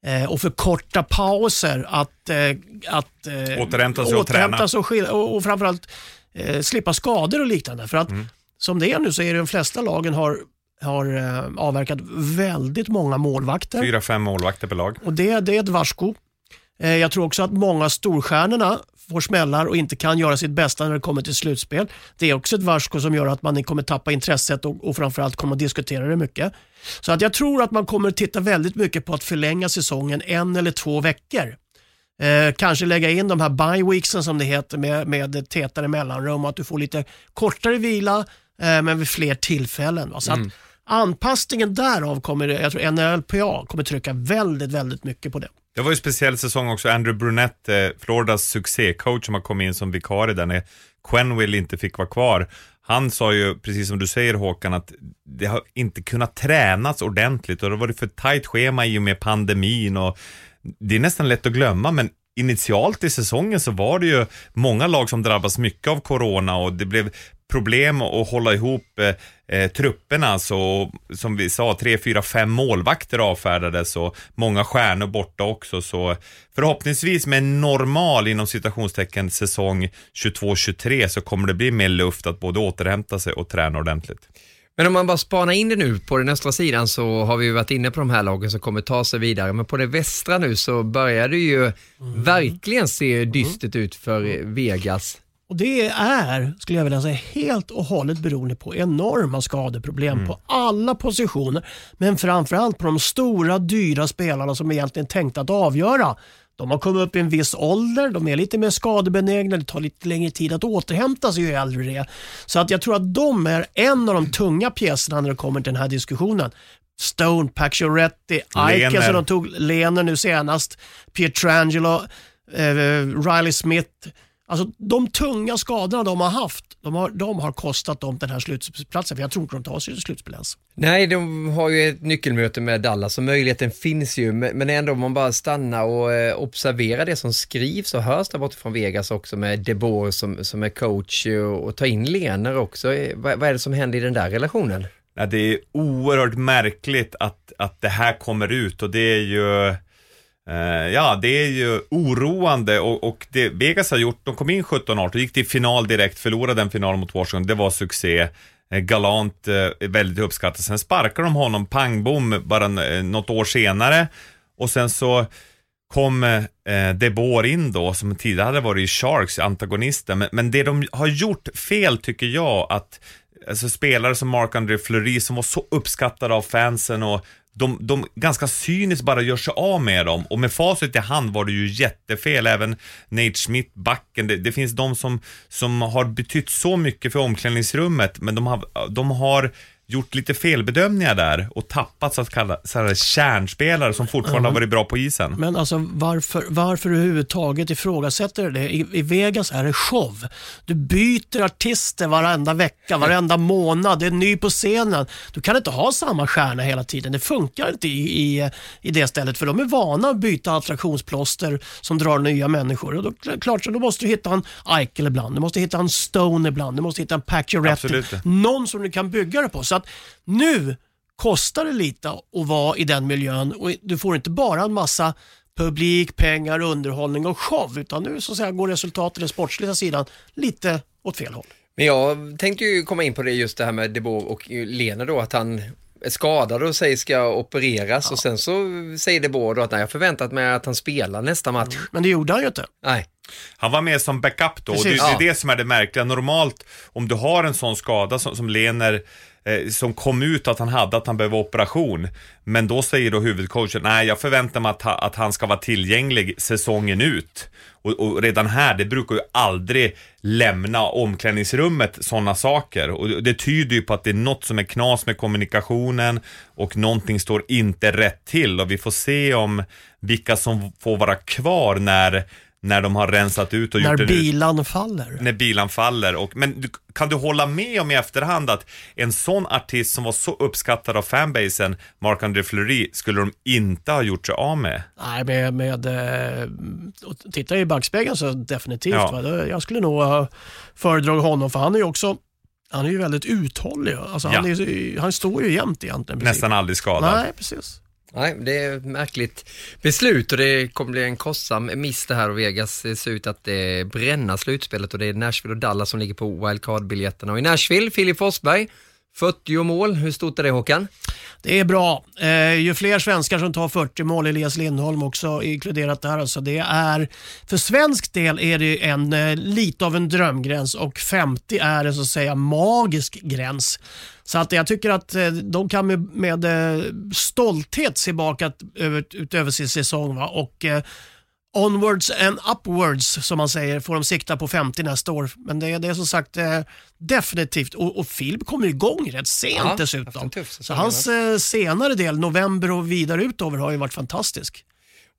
Speaker 7: eh, och för korta pauser att, eh, att eh,
Speaker 8: Återhämta sig och träna.
Speaker 7: och, och, och framförallt eh, slippa skador och liknande. För att
Speaker 8: Mm.
Speaker 7: som det är nu så är det de flesta lagen har, har avverkat väldigt många målvakter.
Speaker 8: Fyra, fem målvakter per lag.
Speaker 7: Och det, det är ett varsko. Jag tror också att många storstjärnorna får smällar och inte kan göra sitt bästa när det kommer till slutspel. Det är också ett varsko som gör att man kommer tappa intresset och, och framförallt kommer att diskutera det mycket. Så att jag tror att man kommer titta väldigt mycket på att förlänga säsongen en eller två veckor. Eh, kanske lägga in de här bye weeksen som det heter med, med tätare mellanrum och att du får lite kortare vila eh, men vid fler tillfällen. Va? Så att mm anpassningen därav kommer, jag tror NLPA kommer trycka väldigt, väldigt mycket på det.
Speaker 8: Det var ju en speciell säsong också. Andrew Brunette, eh, Floridas succécoach som har kommit in som vikarie där när Quenville inte fick vara kvar. Han sa ju, precis som du säger Håkan, att det har inte kunnat tränas ordentligt och det har varit för tajt schema i och med pandemin och det är nästan lätt att glömma men initialt i säsongen så var det ju många lag som drabbas mycket av corona och det blev problem att hålla ihop eh, eh, trupperna. Så, som vi sa, tre, fyra, fem målvakter avfärdades och många stjärnor borta också. Så förhoppningsvis med en normal, inom citationstecken, säsong 22-23 så kommer det bli mer luft att både återhämta sig och träna ordentligt.
Speaker 2: Men om man bara spanar in det nu, på den östra sidan så har vi ju varit inne på de här lagen som kommer ta sig vidare, men på det västra nu så börjar det ju verkligen se dystert ut för Vegas.
Speaker 7: Och Det är, skulle jag vilja säga, helt och hållet beroende på enorma skadeproblem på alla positioner. Men framförallt på de stora, dyra spelarna som egentligen tänkt att avgöra. De har kommit upp i en viss ålder, de är lite mer skadebenägna, det tar lite längre tid att återhämta sig ju äldre det är. Så att jag tror att de är en av de tunga pjäserna när det kommer till den här diskussionen. Stone, Pacioretty,
Speaker 8: Lehner.
Speaker 7: som de tog, Lener nu senast, Pietrangelo, eh, Riley Smith. Alltså de tunga skadorna de har haft, de har, de har kostat dem den här slutspelsplatsen. För jag tror inte de tar sig till slutspel ens.
Speaker 2: Nej, de har ju ett nyckelmöte med Dallas och möjligheten finns ju, men ändå om man bara stannar och eh, observerar det som skrivs och hörs där borta från Vegas också med DeBoer som, som är coach och, och ta in Lener också. Eh, Vad, vad är det som händer i den där relationen?
Speaker 8: Ja, det är oerhört märkligt att, att det här kommer ut och det är ju Eh, ja, det är ju oroande och, och det Vegas har gjort, de kom in 17-18, gick till final direkt, förlorade den finalen mot Washington, det var succé. Eh, galant, eh, väldigt uppskattat. Sen sparkar de honom, pang bom, bara något år senare. Och sen så kom eh, in då, som tidigare hade varit i Sharks, antagonisten. Men, men det de har gjort fel tycker jag, att alltså, spelare som Mark-André Fleury som var så uppskattad av fansen och de, de ganska cyniskt bara gör sig av med dem och med facit i hand var det ju jättefel. Även Nate Schmidt, backen, det, det finns de som, som har betytt så mycket för omklädningsrummet men de har, de har gjort lite felbedömningar där och tappat så att kalla så här, kärnspelare som fortfarande har varit bra på isen.
Speaker 7: Men alltså varför, varför överhuvudtaget ifrågasätter du det? I, I Vegas är det show. Du byter artister varenda vecka, varenda månad. Det är ny på scenen. Du kan inte ha samma stjärna hela tiden. Det funkar inte i, i, i det stället för de är vana att byta attraktionsplåster som drar nya människor. Och då, klart, så då måste du hitta en Eichel ibland, du måste hitta en Stone ibland, du måste hitta en Pacioretty. Någon som du kan bygga det på. Så att nu kostar det lite att vara i den miljön och du får inte bara en massa publik, pengar, underhållning och show utan nu så att säga, går resultatet, den sportsliga sidan, lite åt fel håll.
Speaker 2: Men jag tänkte ju komma in på det just det här med DeBoer och Lener då, att han är skadad och säger ska opereras och sen så säger DeBoer då att nej, jag förväntat mig att han spelar nästa match.
Speaker 7: Men det gjorde han ju inte.
Speaker 2: Nej.
Speaker 8: Han var med som backup då och det,
Speaker 7: Precis.
Speaker 8: det är
Speaker 2: Ja.
Speaker 8: det som är det märkliga. Normalt om du har en sån skada som, som Lener eh, som kom ut att han hade, att han behöver operation. Men då säger då huvudcoachen, nej jag förväntar mig att, ha, att han ska vara tillgänglig säsongen ut. Och, och redan här, det brukar ju aldrig lämna omklädningsrummet sådana saker. Och det tyder ju på att det är något som är knas med kommunikationen och någonting står inte rätt till. Och vi får se om vilka som får vara kvar när när de har rensat ut och
Speaker 7: När
Speaker 8: gjort en ut-
Speaker 7: bilan faller.
Speaker 8: när bilan faller. Och, men kan du hålla med om i efterhand att en sån artist som var så uppskattad av fanbasen, Marc-André Fleury, skulle de inte ha gjort sig av med?
Speaker 7: Nej, med, med eh, och titta i backspegeln så definitivt.
Speaker 8: Ja.
Speaker 7: Va? Det- Jag skulle nog ha föredragit honom för han är ju också han är ju väldigt uthållig. Alltså, han,
Speaker 8: Ja.
Speaker 7: är, han står ju jämt egentligen.
Speaker 8: Nästan aldrig skadad.
Speaker 7: Nej, precis.
Speaker 2: Nej, det är ett märkligt beslut och det kommer bli en kostsam miss det här och Vegas det ser ut att eh, bränna slutspelet och det är Nashville och Dallas som ligger på wildcard-biljetterna. Och i Nashville, Filip Forsberg, 40 mål. Hur stort är det Håkan?
Speaker 7: Det är bra. Eh, ju fler svenskar som tar 40 mål, Elias Lindholm också inkluderat där. Alltså det är, för svensk del är det en, eh, lite av en drömgräns och 50 är en så att säga magisk gräns. Så att jag tycker att eh, de kan med, med eh, stolthet se bakåt över, utöver sin säsong. Va? Och, eh, Onwards and upwards som man säger får de sikta på 50 nästa år. Men det, är- det är som sagt eh, definitivt och, och Filip kommer igång rätt sent
Speaker 2: Ja,
Speaker 7: dessutom.
Speaker 2: tuff
Speaker 7: Så hans eh, senare del, november och vidare utöver har ju varit fantastisk.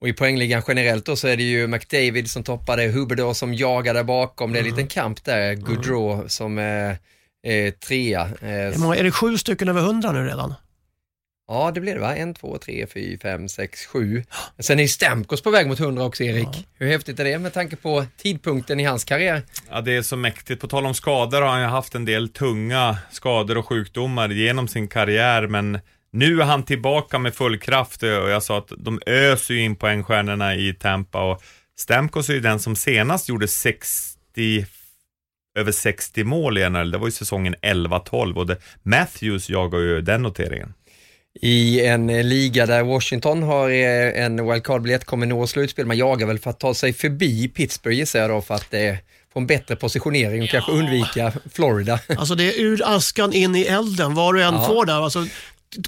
Speaker 2: Och i poängligan generellt då så är det ju McDavid som toppade, Huberdeau som jagade bakom. Det är en liten kamp där, Gaudreau som är, är trea. Eh,
Speaker 7: Hur många- Är det sju stycken över 100 nu redan?
Speaker 2: Ja, det blir det va? En, två, tre, fyra, fem, sex, sju. Sen är Stamkos på väg mot 100 också, Erik. Hur häftigt är det med tanke på tidpunkten i hans karriär?
Speaker 8: Ja, det är så mäktigt. På tal om skador har han ju haft en del tunga skador och sjukdomar genom sin karriär, men nu är han tillbaka med full kraft och jag sa att de öser ju in poängstjärnorna i Tampa och Stamkos är ju den som senast gjorde 60 över 60 mål i NHL. Det var ju säsongen 11-12 och det, Matthews jagar ju den noteringen.
Speaker 2: I en eh, liga där Washington har eh, en wildcard-biljett, kommer nå slutspel. Man jagar väl för att ta sig förbi Pittsburgh gissar jag då för att eh, få en bättre positionering och kanske undvika Florida.
Speaker 7: Alltså det är ur askan in i elden, vad du än
Speaker 2: Ja.
Speaker 7: får där. Alltså,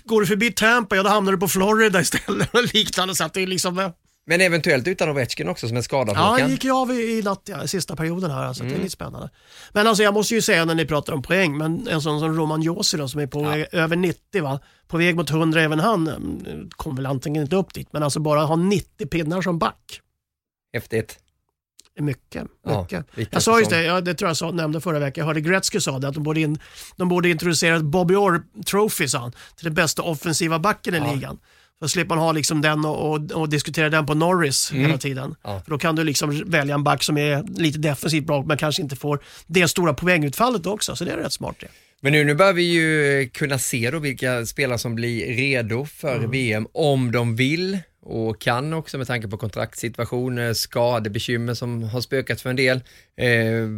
Speaker 7: går du förbi Tampa, ja då hamnar du på Florida istället och liknande. Så att det är liksom, eh,
Speaker 2: Men eventuellt utan Ovechkin också som är skadad
Speaker 7: Ja, han gick ju av i, i natt, ja, sista perioden här, alltså, det
Speaker 2: Mm.
Speaker 7: är lite spännande. Men alltså jag måste ju säga när ni pratar om poäng, men en sån som Roman Josi då, som är på väg, över 90 va, på väg mot 100 även han, mm, kom väl antingen inte upp dit, men alltså bara ha 90 pinnar som back.
Speaker 2: Häftigt.
Speaker 7: Mycket,
Speaker 2: Ja,
Speaker 7: mycket.
Speaker 2: vilken
Speaker 7: jag sa just det, ja, det tror jag sa, nämnde förra veckan, jag hörde Gretzky sa det, att de borde, in, de borde introducera ett Bobby Orr Trophy, sa han, till den bästa offensiva backen i
Speaker 2: Ja.
Speaker 7: ligan. För slipper man ha liksom den och, och, och diskutera den på Norris
Speaker 2: Mm.
Speaker 7: hela tiden.
Speaker 2: Ja.
Speaker 7: För då kan du liksom välja en back som är lite defensivt bra, men kanske inte får det stora poängutfallet också, så det är rätt smart det.
Speaker 2: Men nu, nu börjar vi ju kunna se då vilka spelare som blir redo för
Speaker 7: Mm.
Speaker 2: VM om de vill och kan också med tanke på kontraktssituationer, skadebekymmer som har spökat för en del. Eh,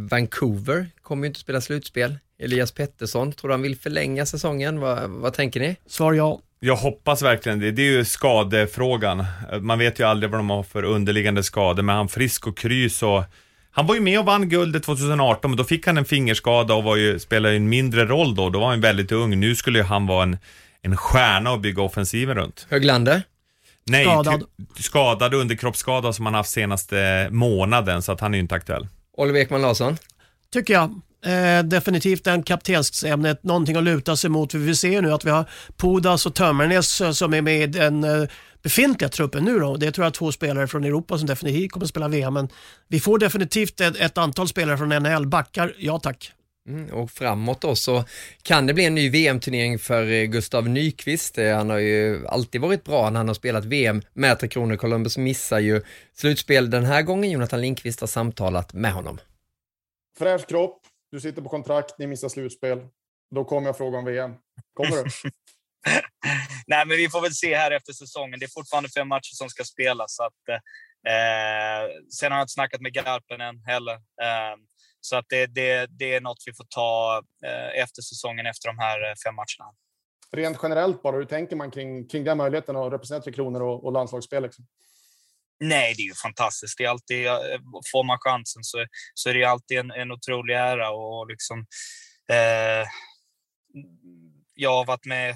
Speaker 2: Vancouver kommer ju inte spela slutspel. Elias Pettersson, tror du han vill förlänga säsongen? Vad, vad tänker ni?
Speaker 7: Svar ja.
Speaker 8: Jag hoppas verkligen det. Det är ju skadefrågan. Man vet ju aldrig vad de har för underliggande skador, men han frisk och kry så han var ju med och vann guldet 2018, men då fick han en fingerskada och var ju, spelade ju en mindre roll då. Då var han väldigt ung. Nu skulle ju han vara en, en stjärna och bygga offensiven runt.
Speaker 2: Höglander?
Speaker 8: Nej,
Speaker 7: Skadad.
Speaker 8: skadad underkroppsskada som han haft senaste månaden, så att han är ju inte aktuell.
Speaker 2: Oliver Ekman Larsson?
Speaker 7: Tycker jag. Eh, definitivt en kaptensämnet, någonting att luta sig mot. Vi vill se nu att vi har Pudas och Tömmernes eh, som är med i den eh, befintliga truppen nu då. Det tror jag är två spelare från Europa som definitivt kommer att spela VM, men vi får definitivt ett, ett antal spelare från NHL. Backar, ja tack.
Speaker 2: Mm, och framåt då så kan det bli en ny VM-turnering för eh, Gustav Nyqvist. Eh, Han har ju alltid varit bra när han har spelat VM med Tre Kronor. Columbus missar ju slutspel den här gången. Jonathan Lindqvist har samtalat med honom.
Speaker 9: Fräsch kropp, du sitter på kontrakt, ni missar slutspel. Då kommer jag fråga om VM. Kommer du?
Speaker 10: Nej, men vi får väl se här efter säsongen. Det är fortfarande fem matcher som ska spelas. Så att, eh, sen har jag inte snackat med Garpen än heller. Eh, så att det, det, det är något vi får ta eh, efter säsongen, efter de här eh, fem matcherna.
Speaker 9: Rent generellt bara, hur tänker man kring, kring den möjligheten att representera Tre Kronor och, och landslagsspel? Liksom?
Speaker 10: Nej, det är ju fantastiskt. Det är alltid, eh, får man chansen så, så är det alltid en, en otrolig ära. Och liksom, eh, jag har varit med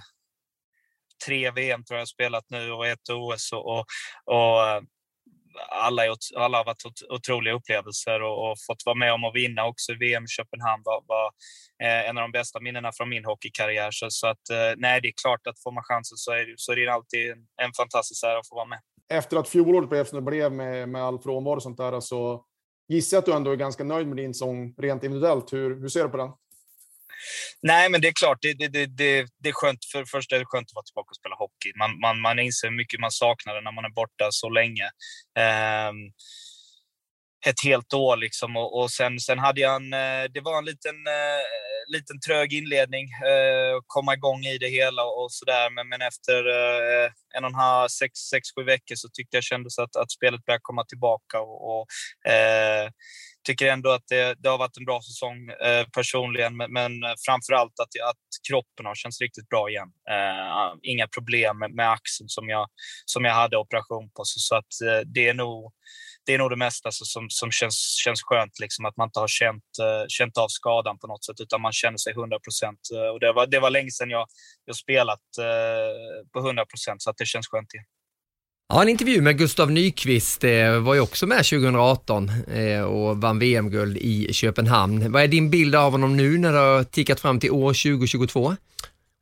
Speaker 10: tre VM tror jag spelat nu och ett OS. Och, och, och eh, alla, alla har varit otroliga upplevelser och, och fått vara med om att vinna också. VM i Köpenhamn var, var eh, en av de bästa minnena från min hockeykarriär. Så, så att, nej, det är klart att får man chansen så är, det- så är det alltid en, en fantastisk ära att få vara med.
Speaker 9: Efter att fjolåret blev som det blev med, med all frånvaro och sånt där så gissar jag att du ändå är ganska nöjd med din sång rent individuellt. Hur, hur ser du på den?
Speaker 10: Nej, men det är klart. Det, det, det, det, det är skönt. För det första är det skönt att vara tillbaka och spela hockey. Man, man, man inser hur mycket man saknar det när man är borta så länge. Ehm, ett helt år liksom. Och, och sen, sen hade jag en... Eh, det var en liten, eh, liten trög inledning. Eh, att komma igång i det hela och sådär. Men, men efter en och en halv, sex, sex, sju veckor så tyckte jag kändes att, att spelet började komma tillbaka. Och, och eh, tycker ändå att det, det har varit en bra säsong eh, personligen, men, men framför allt att, att kroppen har känts riktigt bra igen. Eh, inga problem med, med axeln som jag, som jag hade operation på, så, så att eh, det är nog det är nog det mesta alltså, som, som känns, känns skönt, liksom, att man inte har känt, uh, känt av skadan på något sätt, utan man känner sig 100 procent. Eh, och det var, det var länge sedan jag, jag spelat uh, på 100 procent, så att det känns skönt igen.
Speaker 2: Ja, en intervju med Gustav Nyqvist eh, var ju också med 2018 eh, och vann VM-guld i Köpenhamn. Vad är din bild av honom nu när det har tickat fram till år 2022?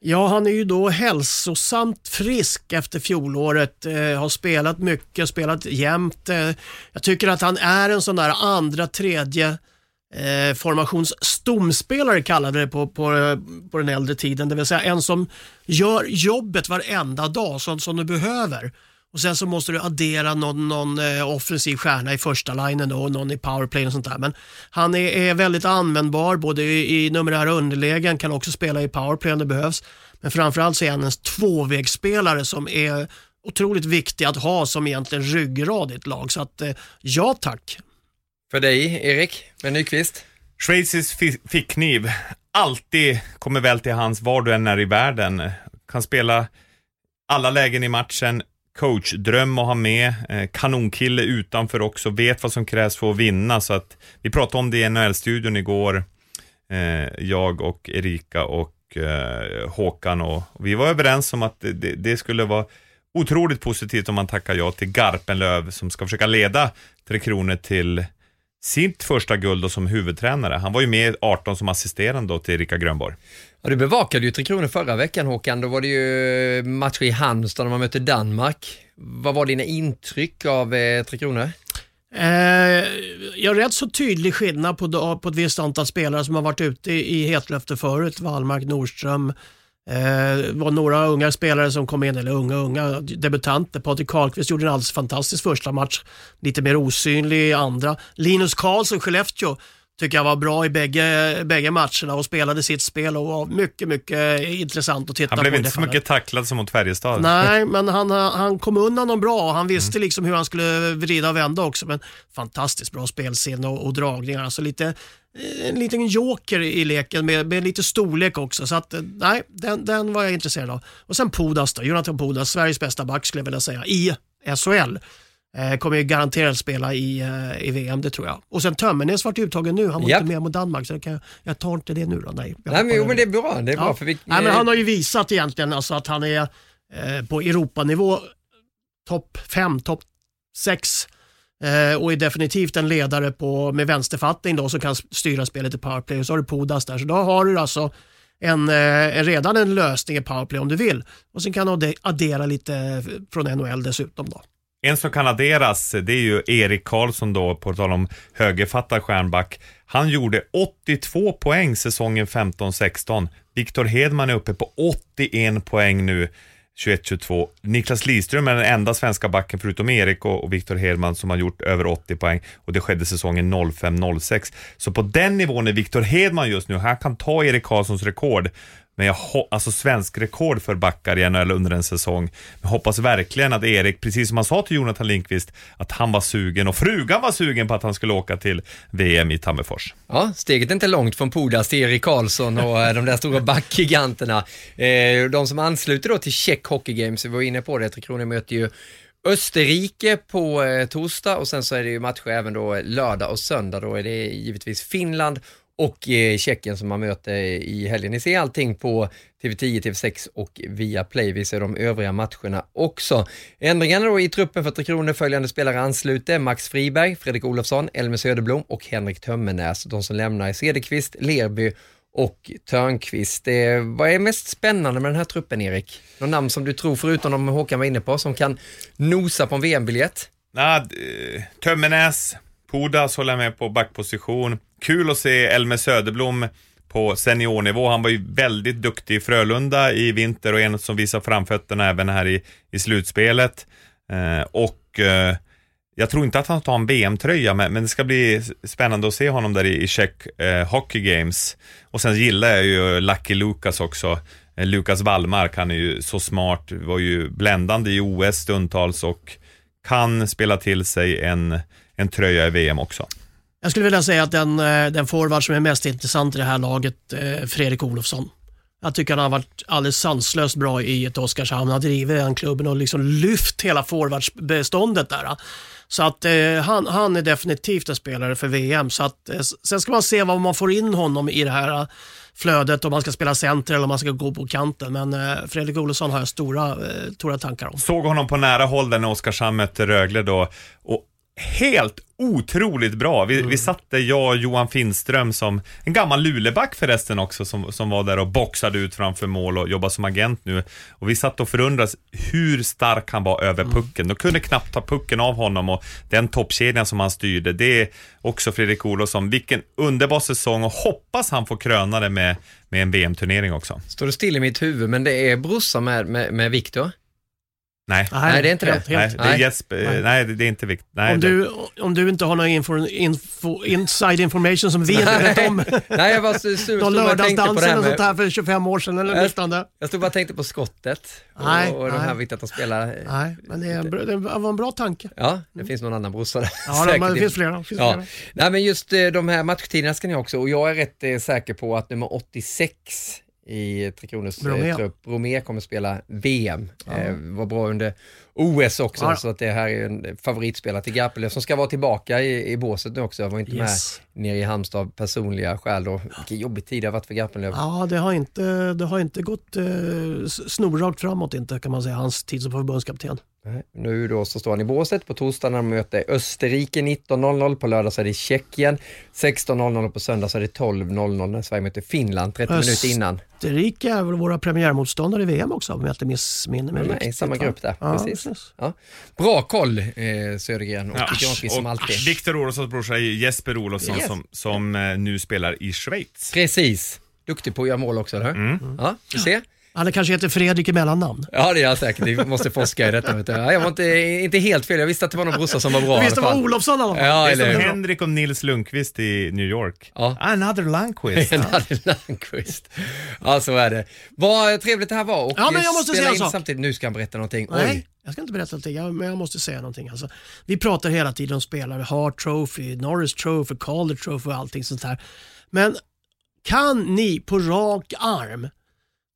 Speaker 7: Ja, han är ju då hälsosamt frisk efter fjolåret. Eh, har spelat mycket, spelat jämt. Eh, jag tycker att han är en sån där andra, tredje eh, formationsstomspelare kallade vi det på, på, på den äldre tiden. Det vill säga en som gör jobbet varenda dag sånt som du behöver. Och Sen så måste du addera någon, någon eh, offensiv stjärna i första linjen och någon i powerplay och sånt där. Men han är, är väldigt användbar både i, i numerära underlägen, kan också spela i powerplay om det behövs. Men framförallt så är han en tvåvägsspelare som är otroligt viktig att ha som egentligen ryggrad i ett lag. Så att, eh, ja tack.
Speaker 2: För dig, Erik, med Nyqvist?
Speaker 8: Schweizisk fi- fickkniv. Alltid kommer väl till hans var du än är i världen. Kan spela alla lägen i matchen. Coachdröm att ha med. Eh, kanonkille utanför också. Vet vad som krävs för att vinna. Så att, vi pratade om det i NHL-studion igår. Eh, jag och Erika och eh, Håkan. Och, vi var överens om att det, det, det skulle vara otroligt positivt om man tackar ja till Garpenlöv som ska försöka leda Tre Kronor till sitt första guld då som huvudtränare. Han var ju med 18 som assisterande då till Erika Grönborg.
Speaker 2: Ja, du bevakade ju Tre Kronor förra veckan Håkan. Då var det ju match i Halmstad när man mötte Danmark. Vad var dina intryck av eh, Tre Kronor?
Speaker 7: Eh, jag har rätt så tydlig skillnad på, på ett visst antal spelare som har varit ute i hetlöfte förut. Wallmark, Nordström. Eh, det var några unga spelare som kom in, eller unga, unga debutanter. Patrik Karlqvist gjorde en alldeles fantastisk första match. Lite mer osynlig i andra. Linus Karlsson, Skellefteå, tycker jag var bra i bägge, bägge matcherna och spelade sitt spel och var mycket, mycket intressant att titta
Speaker 8: Han blev
Speaker 7: på.
Speaker 8: inte så mycket tacklad som mot Färjestad.
Speaker 7: Nej, men han, han kom undan dem bra och han visste liksom hur han skulle vrida och vända också. Men fantastiskt bra spelsinne och, och dragningar. Alltså lite, eh, en liten joker i leken med, med lite storlek också. Så att, eh, nej, den, den var jag intresserad av. Och sen Pudas då, Jonathan Pudas, Sveriges bästa back skulle jag vilja säga, i SHL. Eh, kommer ju garanterat spela i, eh, i VM, det tror jag. Och sen Tömmernes vart uttagen nu, han var
Speaker 2: Japp.
Speaker 7: inte med mot Danmark, så jag, jag tar inte det nu då. Nej,
Speaker 2: Nej, men, jo, men det är bra. Det är bra
Speaker 7: Ja.
Speaker 2: för vi,
Speaker 7: Nej, men han har ju visat egentligen alltså att han är eh, på Europanivå topp 5, topp 6 eh, Eh, och är definitivt en ledare på, med vänsterfattning då som kan styra spelet i powerplay. Och så har du Pudas där, så då har du alltså en, eh, en, redan en lösning i powerplay om du vill. Och sen kan du addera lite eh, från NHL dessutom då.
Speaker 8: En som kan adderas, det är ju Erik Karlsson då, på tal om högerfattad stjärnback. Han gjorde 82 poäng säsongen 15-16. Viktor Hedman är uppe på 81 poäng nu, 21-22. Niklas Lidström är den enda svenska backen förutom Erik och, och Viktor Hedman som har gjort över 80 poäng och det skedde säsongen 05-06. Så på den nivån är Viktor Hedman just nu. Han kan ta Erik Karlssons rekord. Men jag alltså svensk rekord för backar i NHL under en säsong. Jag hoppas verkligen att Erik, precis som han sa till Jonathan Lindqvist, att han var sugen och frugan var sugen på att han skulle åka till VM i Tammerfors.
Speaker 2: Ja, steget är inte långt från Pudas till Erik Karlsson och eh, de där stora backgiganterna. Eh, de som ansluter då till Czech Hockey Games, vi var inne på det, Tre Kronor möter ju Österrike på eh, torsdag och sen så är det ju matcher även då eh, lördag och söndag. Då är det givetvis Finland och eh, Tjeckien som man möter i helgen. Ni ser allting på TV10, TV6 och via Play. Vi ser de övriga matcherna också. Ändringarna då i truppen för Tre Kronor, följande spelare ansluter. Max Friberg, Fredrik Olofsson, Elmer Söderblom och Henrik Tömmernes. De som lämnar är Cederqvist, Lerby och Törnqvist. Eh, vad är mest spännande med den här truppen, Erik? Några namn som du tror, förutom de Håkan var inne på, som kan nosa på en VM-biljett?
Speaker 8: Nah, Tömmernes, Pudas håller jag med på backposition. Kul att se Elmer Söderblom på seniornivå. Han var ju väldigt duktig i Frölunda i vinter och en som visar framfötterna även här i, i slutspelet. Eh, och eh, jag tror inte att han tar en VM-tröja, men, men det ska bli spännande att se honom där i, i Czech eh, Hockey Games. Och sen gillar jag ju Lucky Lucas också. Eh, Lukas Wallmark, han är ju så smart, var ju bländande i OS stundtals och kan spela till sig en, en tröja i VM också.
Speaker 7: Jag skulle vilja säga att den, eh, den forward som är mest intressant i det här laget, eh, Fredrik Olofsson. Jag tycker han har varit alldeles sanslöst bra i ett Oskarshamn. Han har drivit den klubben och liksom lyft hela forwardsbeståndet där. Så att eh, han, han är definitivt en spelare för VM. Så att, eh, sen ska man se vad man får in honom i det här eh, flödet, om man ska spela center eller om man ska gå på kanten. Men eh, Fredrik Olofsson har jag stora, stora tankar om.
Speaker 8: Såg honom på nära håll där när Oskarshamn mötte Rögle då och helt otroligt bra. Vi, vi satte, jag och Johan Finström som, en gammal Luleback förresten också, som, som var där och boxade ut framför mål och jobbar som agent nu. Och vi satt och förundrades hur stark han var över pucken. De kunde knappt ta pucken av honom och den toppkedjan som han styrde, det är också Fredrik Olofsson. Vilken underbar säsong och hoppas han får kröna det med, med en VM-turnering också.
Speaker 2: Står det still i mitt huvud, men det är brorsa med, med, med Viktor?
Speaker 8: Nej.
Speaker 2: Nej, det är inte det.
Speaker 8: Nej, det är. Jesper,
Speaker 7: Nej.
Speaker 8: nej, det är inte viktigt. Nej,
Speaker 7: Om
Speaker 8: det-
Speaker 7: du, om du inte har någon info, info, inside information som vi inte vet om.
Speaker 2: Nej, jag var så- så-
Speaker 7: Någon
Speaker 2: stod och tänkte på det här med-
Speaker 7: sånt här för 25 år sedan eller liknande.
Speaker 2: Jag stod bara och tänkte på skottet och,
Speaker 7: Nej,
Speaker 2: och de
Speaker 7: nej.
Speaker 2: här viktigt att de spelar.
Speaker 7: Nej, men det, är en bra- det var en bra tanke.
Speaker 2: Ja, det finns någon annan brorsa där.
Speaker 7: Ja,
Speaker 2: Säkert
Speaker 7: men det finns flera. Det finns
Speaker 2: ja.
Speaker 7: flera.
Speaker 2: Nej, men just eh, de här matchtiderna ska ni också och jag är rätt eh, säker på att nummer 86 i Tre Kronors
Speaker 7: Bromé.
Speaker 2: eh, trupp, Bromé, kommer spela VM. Eh, var bra under OS också,
Speaker 7: Ja.
Speaker 2: så att det här är en favoritspelare till Garpenlöv som ska vara tillbaka i, i båset nu också. Jag var inte
Speaker 7: Yes.
Speaker 2: med nere i Halmstad av personliga skäl då. Vilken jobbig tid det har varit för Garpenlöv.
Speaker 7: Ja, det har inte, det har inte gått eh, snorrakt framåt inte kan man säga, hans tid som förbundskapten.
Speaker 2: Nej, Nu då så står han i båset på torsdag när de möter Österrike 19.00, på lördag så är det Tjeckien 16.00 och på söndag så är det 12.00 när Sverige möter Finland 30 minuter innan.
Speaker 7: Österrike är väl våra premiärmotståndare i VM också om jag inte missminner mig
Speaker 2: i
Speaker 7: riktigt,
Speaker 2: samma
Speaker 7: va?
Speaker 2: grupp där.
Speaker 7: Ja,
Speaker 2: precis. Ja. Bra koll eh, Södergren och
Speaker 8: Ja,
Speaker 2: Granqvist som
Speaker 8: och
Speaker 2: alltid.
Speaker 8: Viktor Olofssons brorsa Jesper Olofsson
Speaker 2: Yes.
Speaker 8: som, som eh, nu spelar i Schweiz.
Speaker 2: Precis. Duktig på att göra mål också, eller hur?
Speaker 8: Mm.
Speaker 2: Ja, vi ser.
Speaker 7: Han kanske heter Fredrik i mellannamn.
Speaker 2: Ja, det är jag säkert. Vi måste forska i detta. Vet du. Jag var inte, inte helt fel. Jag visste att det var någon brorsa som var bra
Speaker 7: Du
Speaker 2: i
Speaker 7: visste
Speaker 2: alla
Speaker 7: det var. Olofsson i alla fall.
Speaker 2: Ja,
Speaker 8: det är
Speaker 2: eller
Speaker 8: som
Speaker 2: hur?
Speaker 8: Henrik och Nils Lundqvist i New York.
Speaker 2: Ja.
Speaker 8: Another Lundqvist.
Speaker 2: Nadja Landqvist. Ja, så är det. Vad trevligt det här var och
Speaker 7: Ja, men jag måste säga en sak.
Speaker 2: samtidigt. Nu ska han berätta någonting.
Speaker 7: Nej,
Speaker 2: Oj.
Speaker 7: jag ska inte berätta någonting, jag- men jag måste säga någonting. Alltså, vi pratar hela tiden om spelare, Hart Trophy, Norris Trophy, Calder Trophy och allting sånt här. Men kan ni på rak arm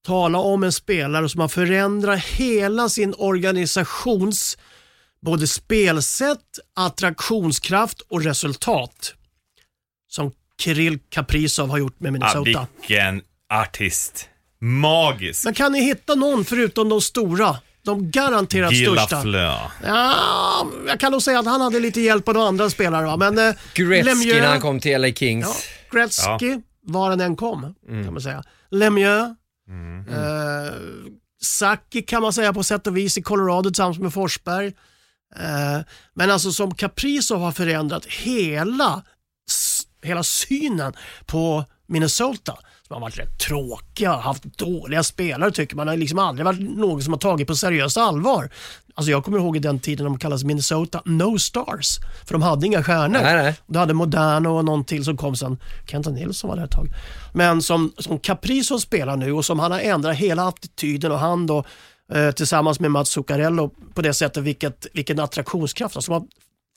Speaker 7: tala om en spelare som har förändrat hela sin organisations både spelsätt, attraktionskraft och resultat som Kirill Kaprizov har gjort med
Speaker 8: Ja,
Speaker 7: Minnesota.
Speaker 8: vilken artist. Magisk.
Speaker 7: Men kan ni hitta någon förutom de stora? De garanterat
Speaker 8: Gilla
Speaker 7: största.
Speaker 8: Flö.
Speaker 7: Ja, jag kan nog säga att han hade lite hjälp av några andra spelare. Va? Men eh,
Speaker 2: Gretzky
Speaker 7: Lemieux-
Speaker 2: när han kom till LA Kings.
Speaker 7: Ja, Gretzky, var han än kom,
Speaker 2: Mm.
Speaker 7: kan man säga. Lemieux, Mm. eh, Saki kan man säga på sätt och vis i Colorado tillsammans med Forsberg. Eh, men alltså som Caprizo har förändrat hela, hela synen på Minnesota. Som har varit rätt tråkiga, haft dåliga spelare tycker man. Det har liksom aldrig varit någon som har tagit på seriöst allvar. Alltså jag kommer ihåg i den tiden de kallades Minnesota No Stars. För de hade inga stjärnor.
Speaker 2: Nej, nej.
Speaker 7: Du hade Moderno och någon till som kom sen. Kenton Nilsson var där ett tag. Men som, som Caprizzo spelar nu och som han har ändrat hela attityden och han då eh, tillsammans med Mats Zuccarello på det sättet vilket, vilken attraktionskraft. Alltså, de har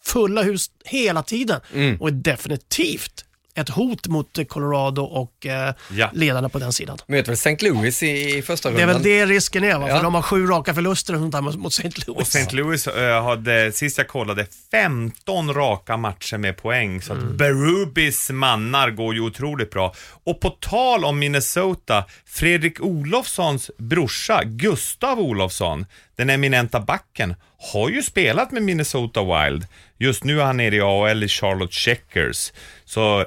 Speaker 7: fulla hus hela tiden
Speaker 2: Mm.
Speaker 7: och är definitivt ett hot mot Colorado och eh,
Speaker 8: Ja.
Speaker 7: ledarna på den sidan.
Speaker 2: Möter väl St. Louis i, i första
Speaker 7: Det är
Speaker 2: rundan?
Speaker 7: väl det risken är, va?
Speaker 2: Ja.
Speaker 7: för de har sju raka förluster och sånt där mot- St.
Speaker 8: Och
Speaker 7: Louis.
Speaker 8: St. Louis eh, hade, sist jag kollade, 15 raka matcher med poäng. Så att Berubis mannar går ju otroligt bra. Och på tal om Minnesota, Fredrik Olofssons brorsa, Gustav Olofsson, den eminenta backen, har ju spelat med Minnesota Wild. Just nu är han nere i AHL i Charlotte Checkers. Så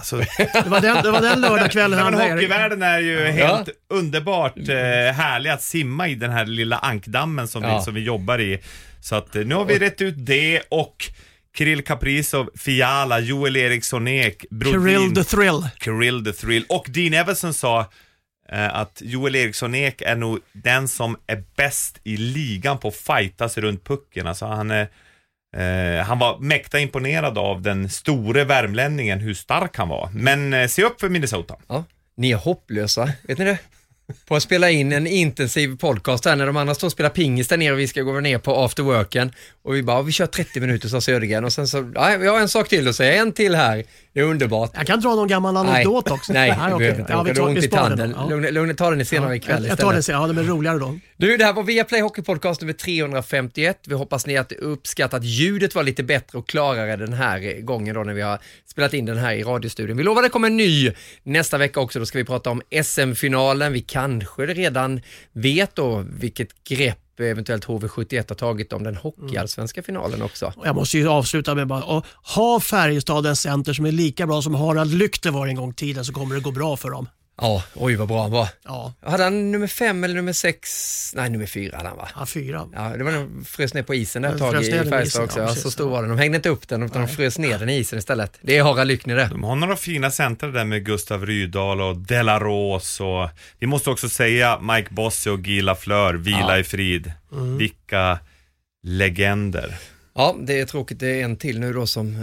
Speaker 8: Alltså,
Speaker 7: Det var den, det var den lördagskvällen han
Speaker 8: hockeyvärlden är ju helt underbart eh, härlig att simma i den här lilla ankdammen som,
Speaker 2: Ja.
Speaker 8: vi, som vi jobbar i. Så att eh, nu har vi rätt ut det och Kirill Kaprizov, Fiala, Joel Eriksson Ek, Brodin,
Speaker 7: Kirill the Thrill.
Speaker 8: Kirill the Thrill och Dean Everson sa eh, att Joel Eriksson Ek är nog den som är bäst i ligan på att fightas runt pucken. Alltså han är Eh, Eh, han var mäkta imponerad av den store värmlänningen, hur stark han var. Men eh, se upp för Minnesota.
Speaker 2: Ja, ni är hopplösa, vet ni det? På att spela in en intensiv podcast här när de andra står och spelar pingis där nere och vi ska gå ner på afterworken. Och vi bara, vi kör 30 minuter sa Södergren och sen så, ja, vi har en sak till att säga, en till här. Det är underbart.
Speaker 7: Jag kan dra någon gammal anekdot också.
Speaker 2: Nej, du behöver inte.
Speaker 7: Ja,
Speaker 2: Ja,
Speaker 7: vi tar-
Speaker 2: ont i tanden.
Speaker 7: den. Ja.
Speaker 2: Lugna, lugna, ta den senare ikväll
Speaker 7: jag, jag tar den sen, ja det blir roligare då.
Speaker 2: Du, det här var Viaplay Hockey Podcast nummer 351. Vi hoppas ni att uppskattat att ljudet var lite bättre och klarare den här gången då när vi har spelat in den här i radiostudion. Vi lovar det kommer en ny nästa vecka också. Då ska vi prata om SM-finalen. Vi kanske redan vet då vilket grepp eventuellt HV71 har tagit om den hockeyallsvenska finalen också.
Speaker 7: Jag måste ju avsluta med bara, ha Färjestad en center som är lika bra som Harald Lykte var en gång i tiden så kommer det gå bra för dem.
Speaker 2: Ja, oj vad bra han var.
Speaker 7: Ja.
Speaker 2: Hade han nummer fem eller nummer sex? Nej, nummer fyra hade han va?
Speaker 7: Ja, fyra.
Speaker 2: Ja, det var nog frös ner på isen där ett tag i Färjestad
Speaker 7: isen,
Speaker 2: också.
Speaker 7: ja,
Speaker 2: Ja,
Speaker 7: precis,
Speaker 2: så stor var den. De hängde inte upp den utan de frös ner den i isen istället. Det är Harald Lyckner det.
Speaker 8: De har några fina centrar där med Gustav Rydahl och Delaros och vi måste också säga Mike Bosse och Guy Lafleur, vila
Speaker 2: Ja.
Speaker 8: i frid.
Speaker 7: Mm.
Speaker 8: Vilka legender.
Speaker 2: Ja, det är tråkigt. Det är en till nu då som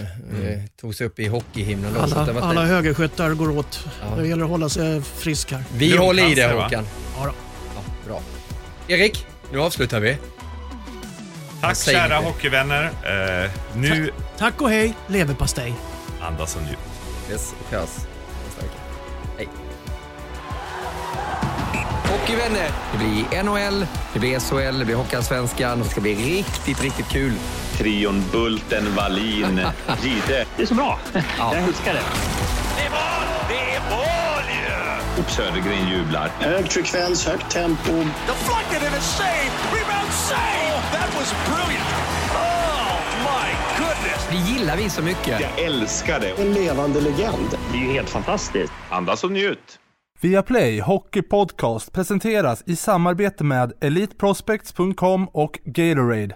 Speaker 2: eh, tog sig upp i hockeyhimlen. Då, så att det
Speaker 7: Alla, alla högerskyttar går åt.
Speaker 2: Ja.
Speaker 7: Det gäller att hålla sig frisk här.
Speaker 2: Vi håller i det
Speaker 8: Lungcancer, va?
Speaker 2: Håkan.
Speaker 7: Ja, då.
Speaker 2: Ja, bra. Erik, nu avslutar vi.
Speaker 8: Tack
Speaker 2: säger
Speaker 8: kära hockeyvänner. Eh, nu
Speaker 7: Tack och hej, leverpastej.
Speaker 8: andas och njut.
Speaker 2: Yes, och hörs Hockeyvänner, det blir NHL, det blir SHL, det blir Hockeyallsvenskan. Det ska bli riktigt, riktigt kul.
Speaker 3: Trion Bulten, Wallin, Gide.
Speaker 4: Det är så bra. Jag älskar det.
Speaker 5: Det är mål! Det är mål ju!
Speaker 3: Södergren jublar.
Speaker 6: Hög frekvens, högt tempo.
Speaker 5: Deflected and a save! Rebound save! Oh, that was brilliant! Oh, my goodness!
Speaker 2: Det gillar vi så mycket.
Speaker 3: Jag älskar det.
Speaker 6: En levande legend.
Speaker 4: Det är ju helt fantastiskt.
Speaker 3: Andas och njut.
Speaker 1: Viaplay Hockey Podcast presenteras i samarbete med EliteProspects.com och Gatorade.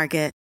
Speaker 11: Market.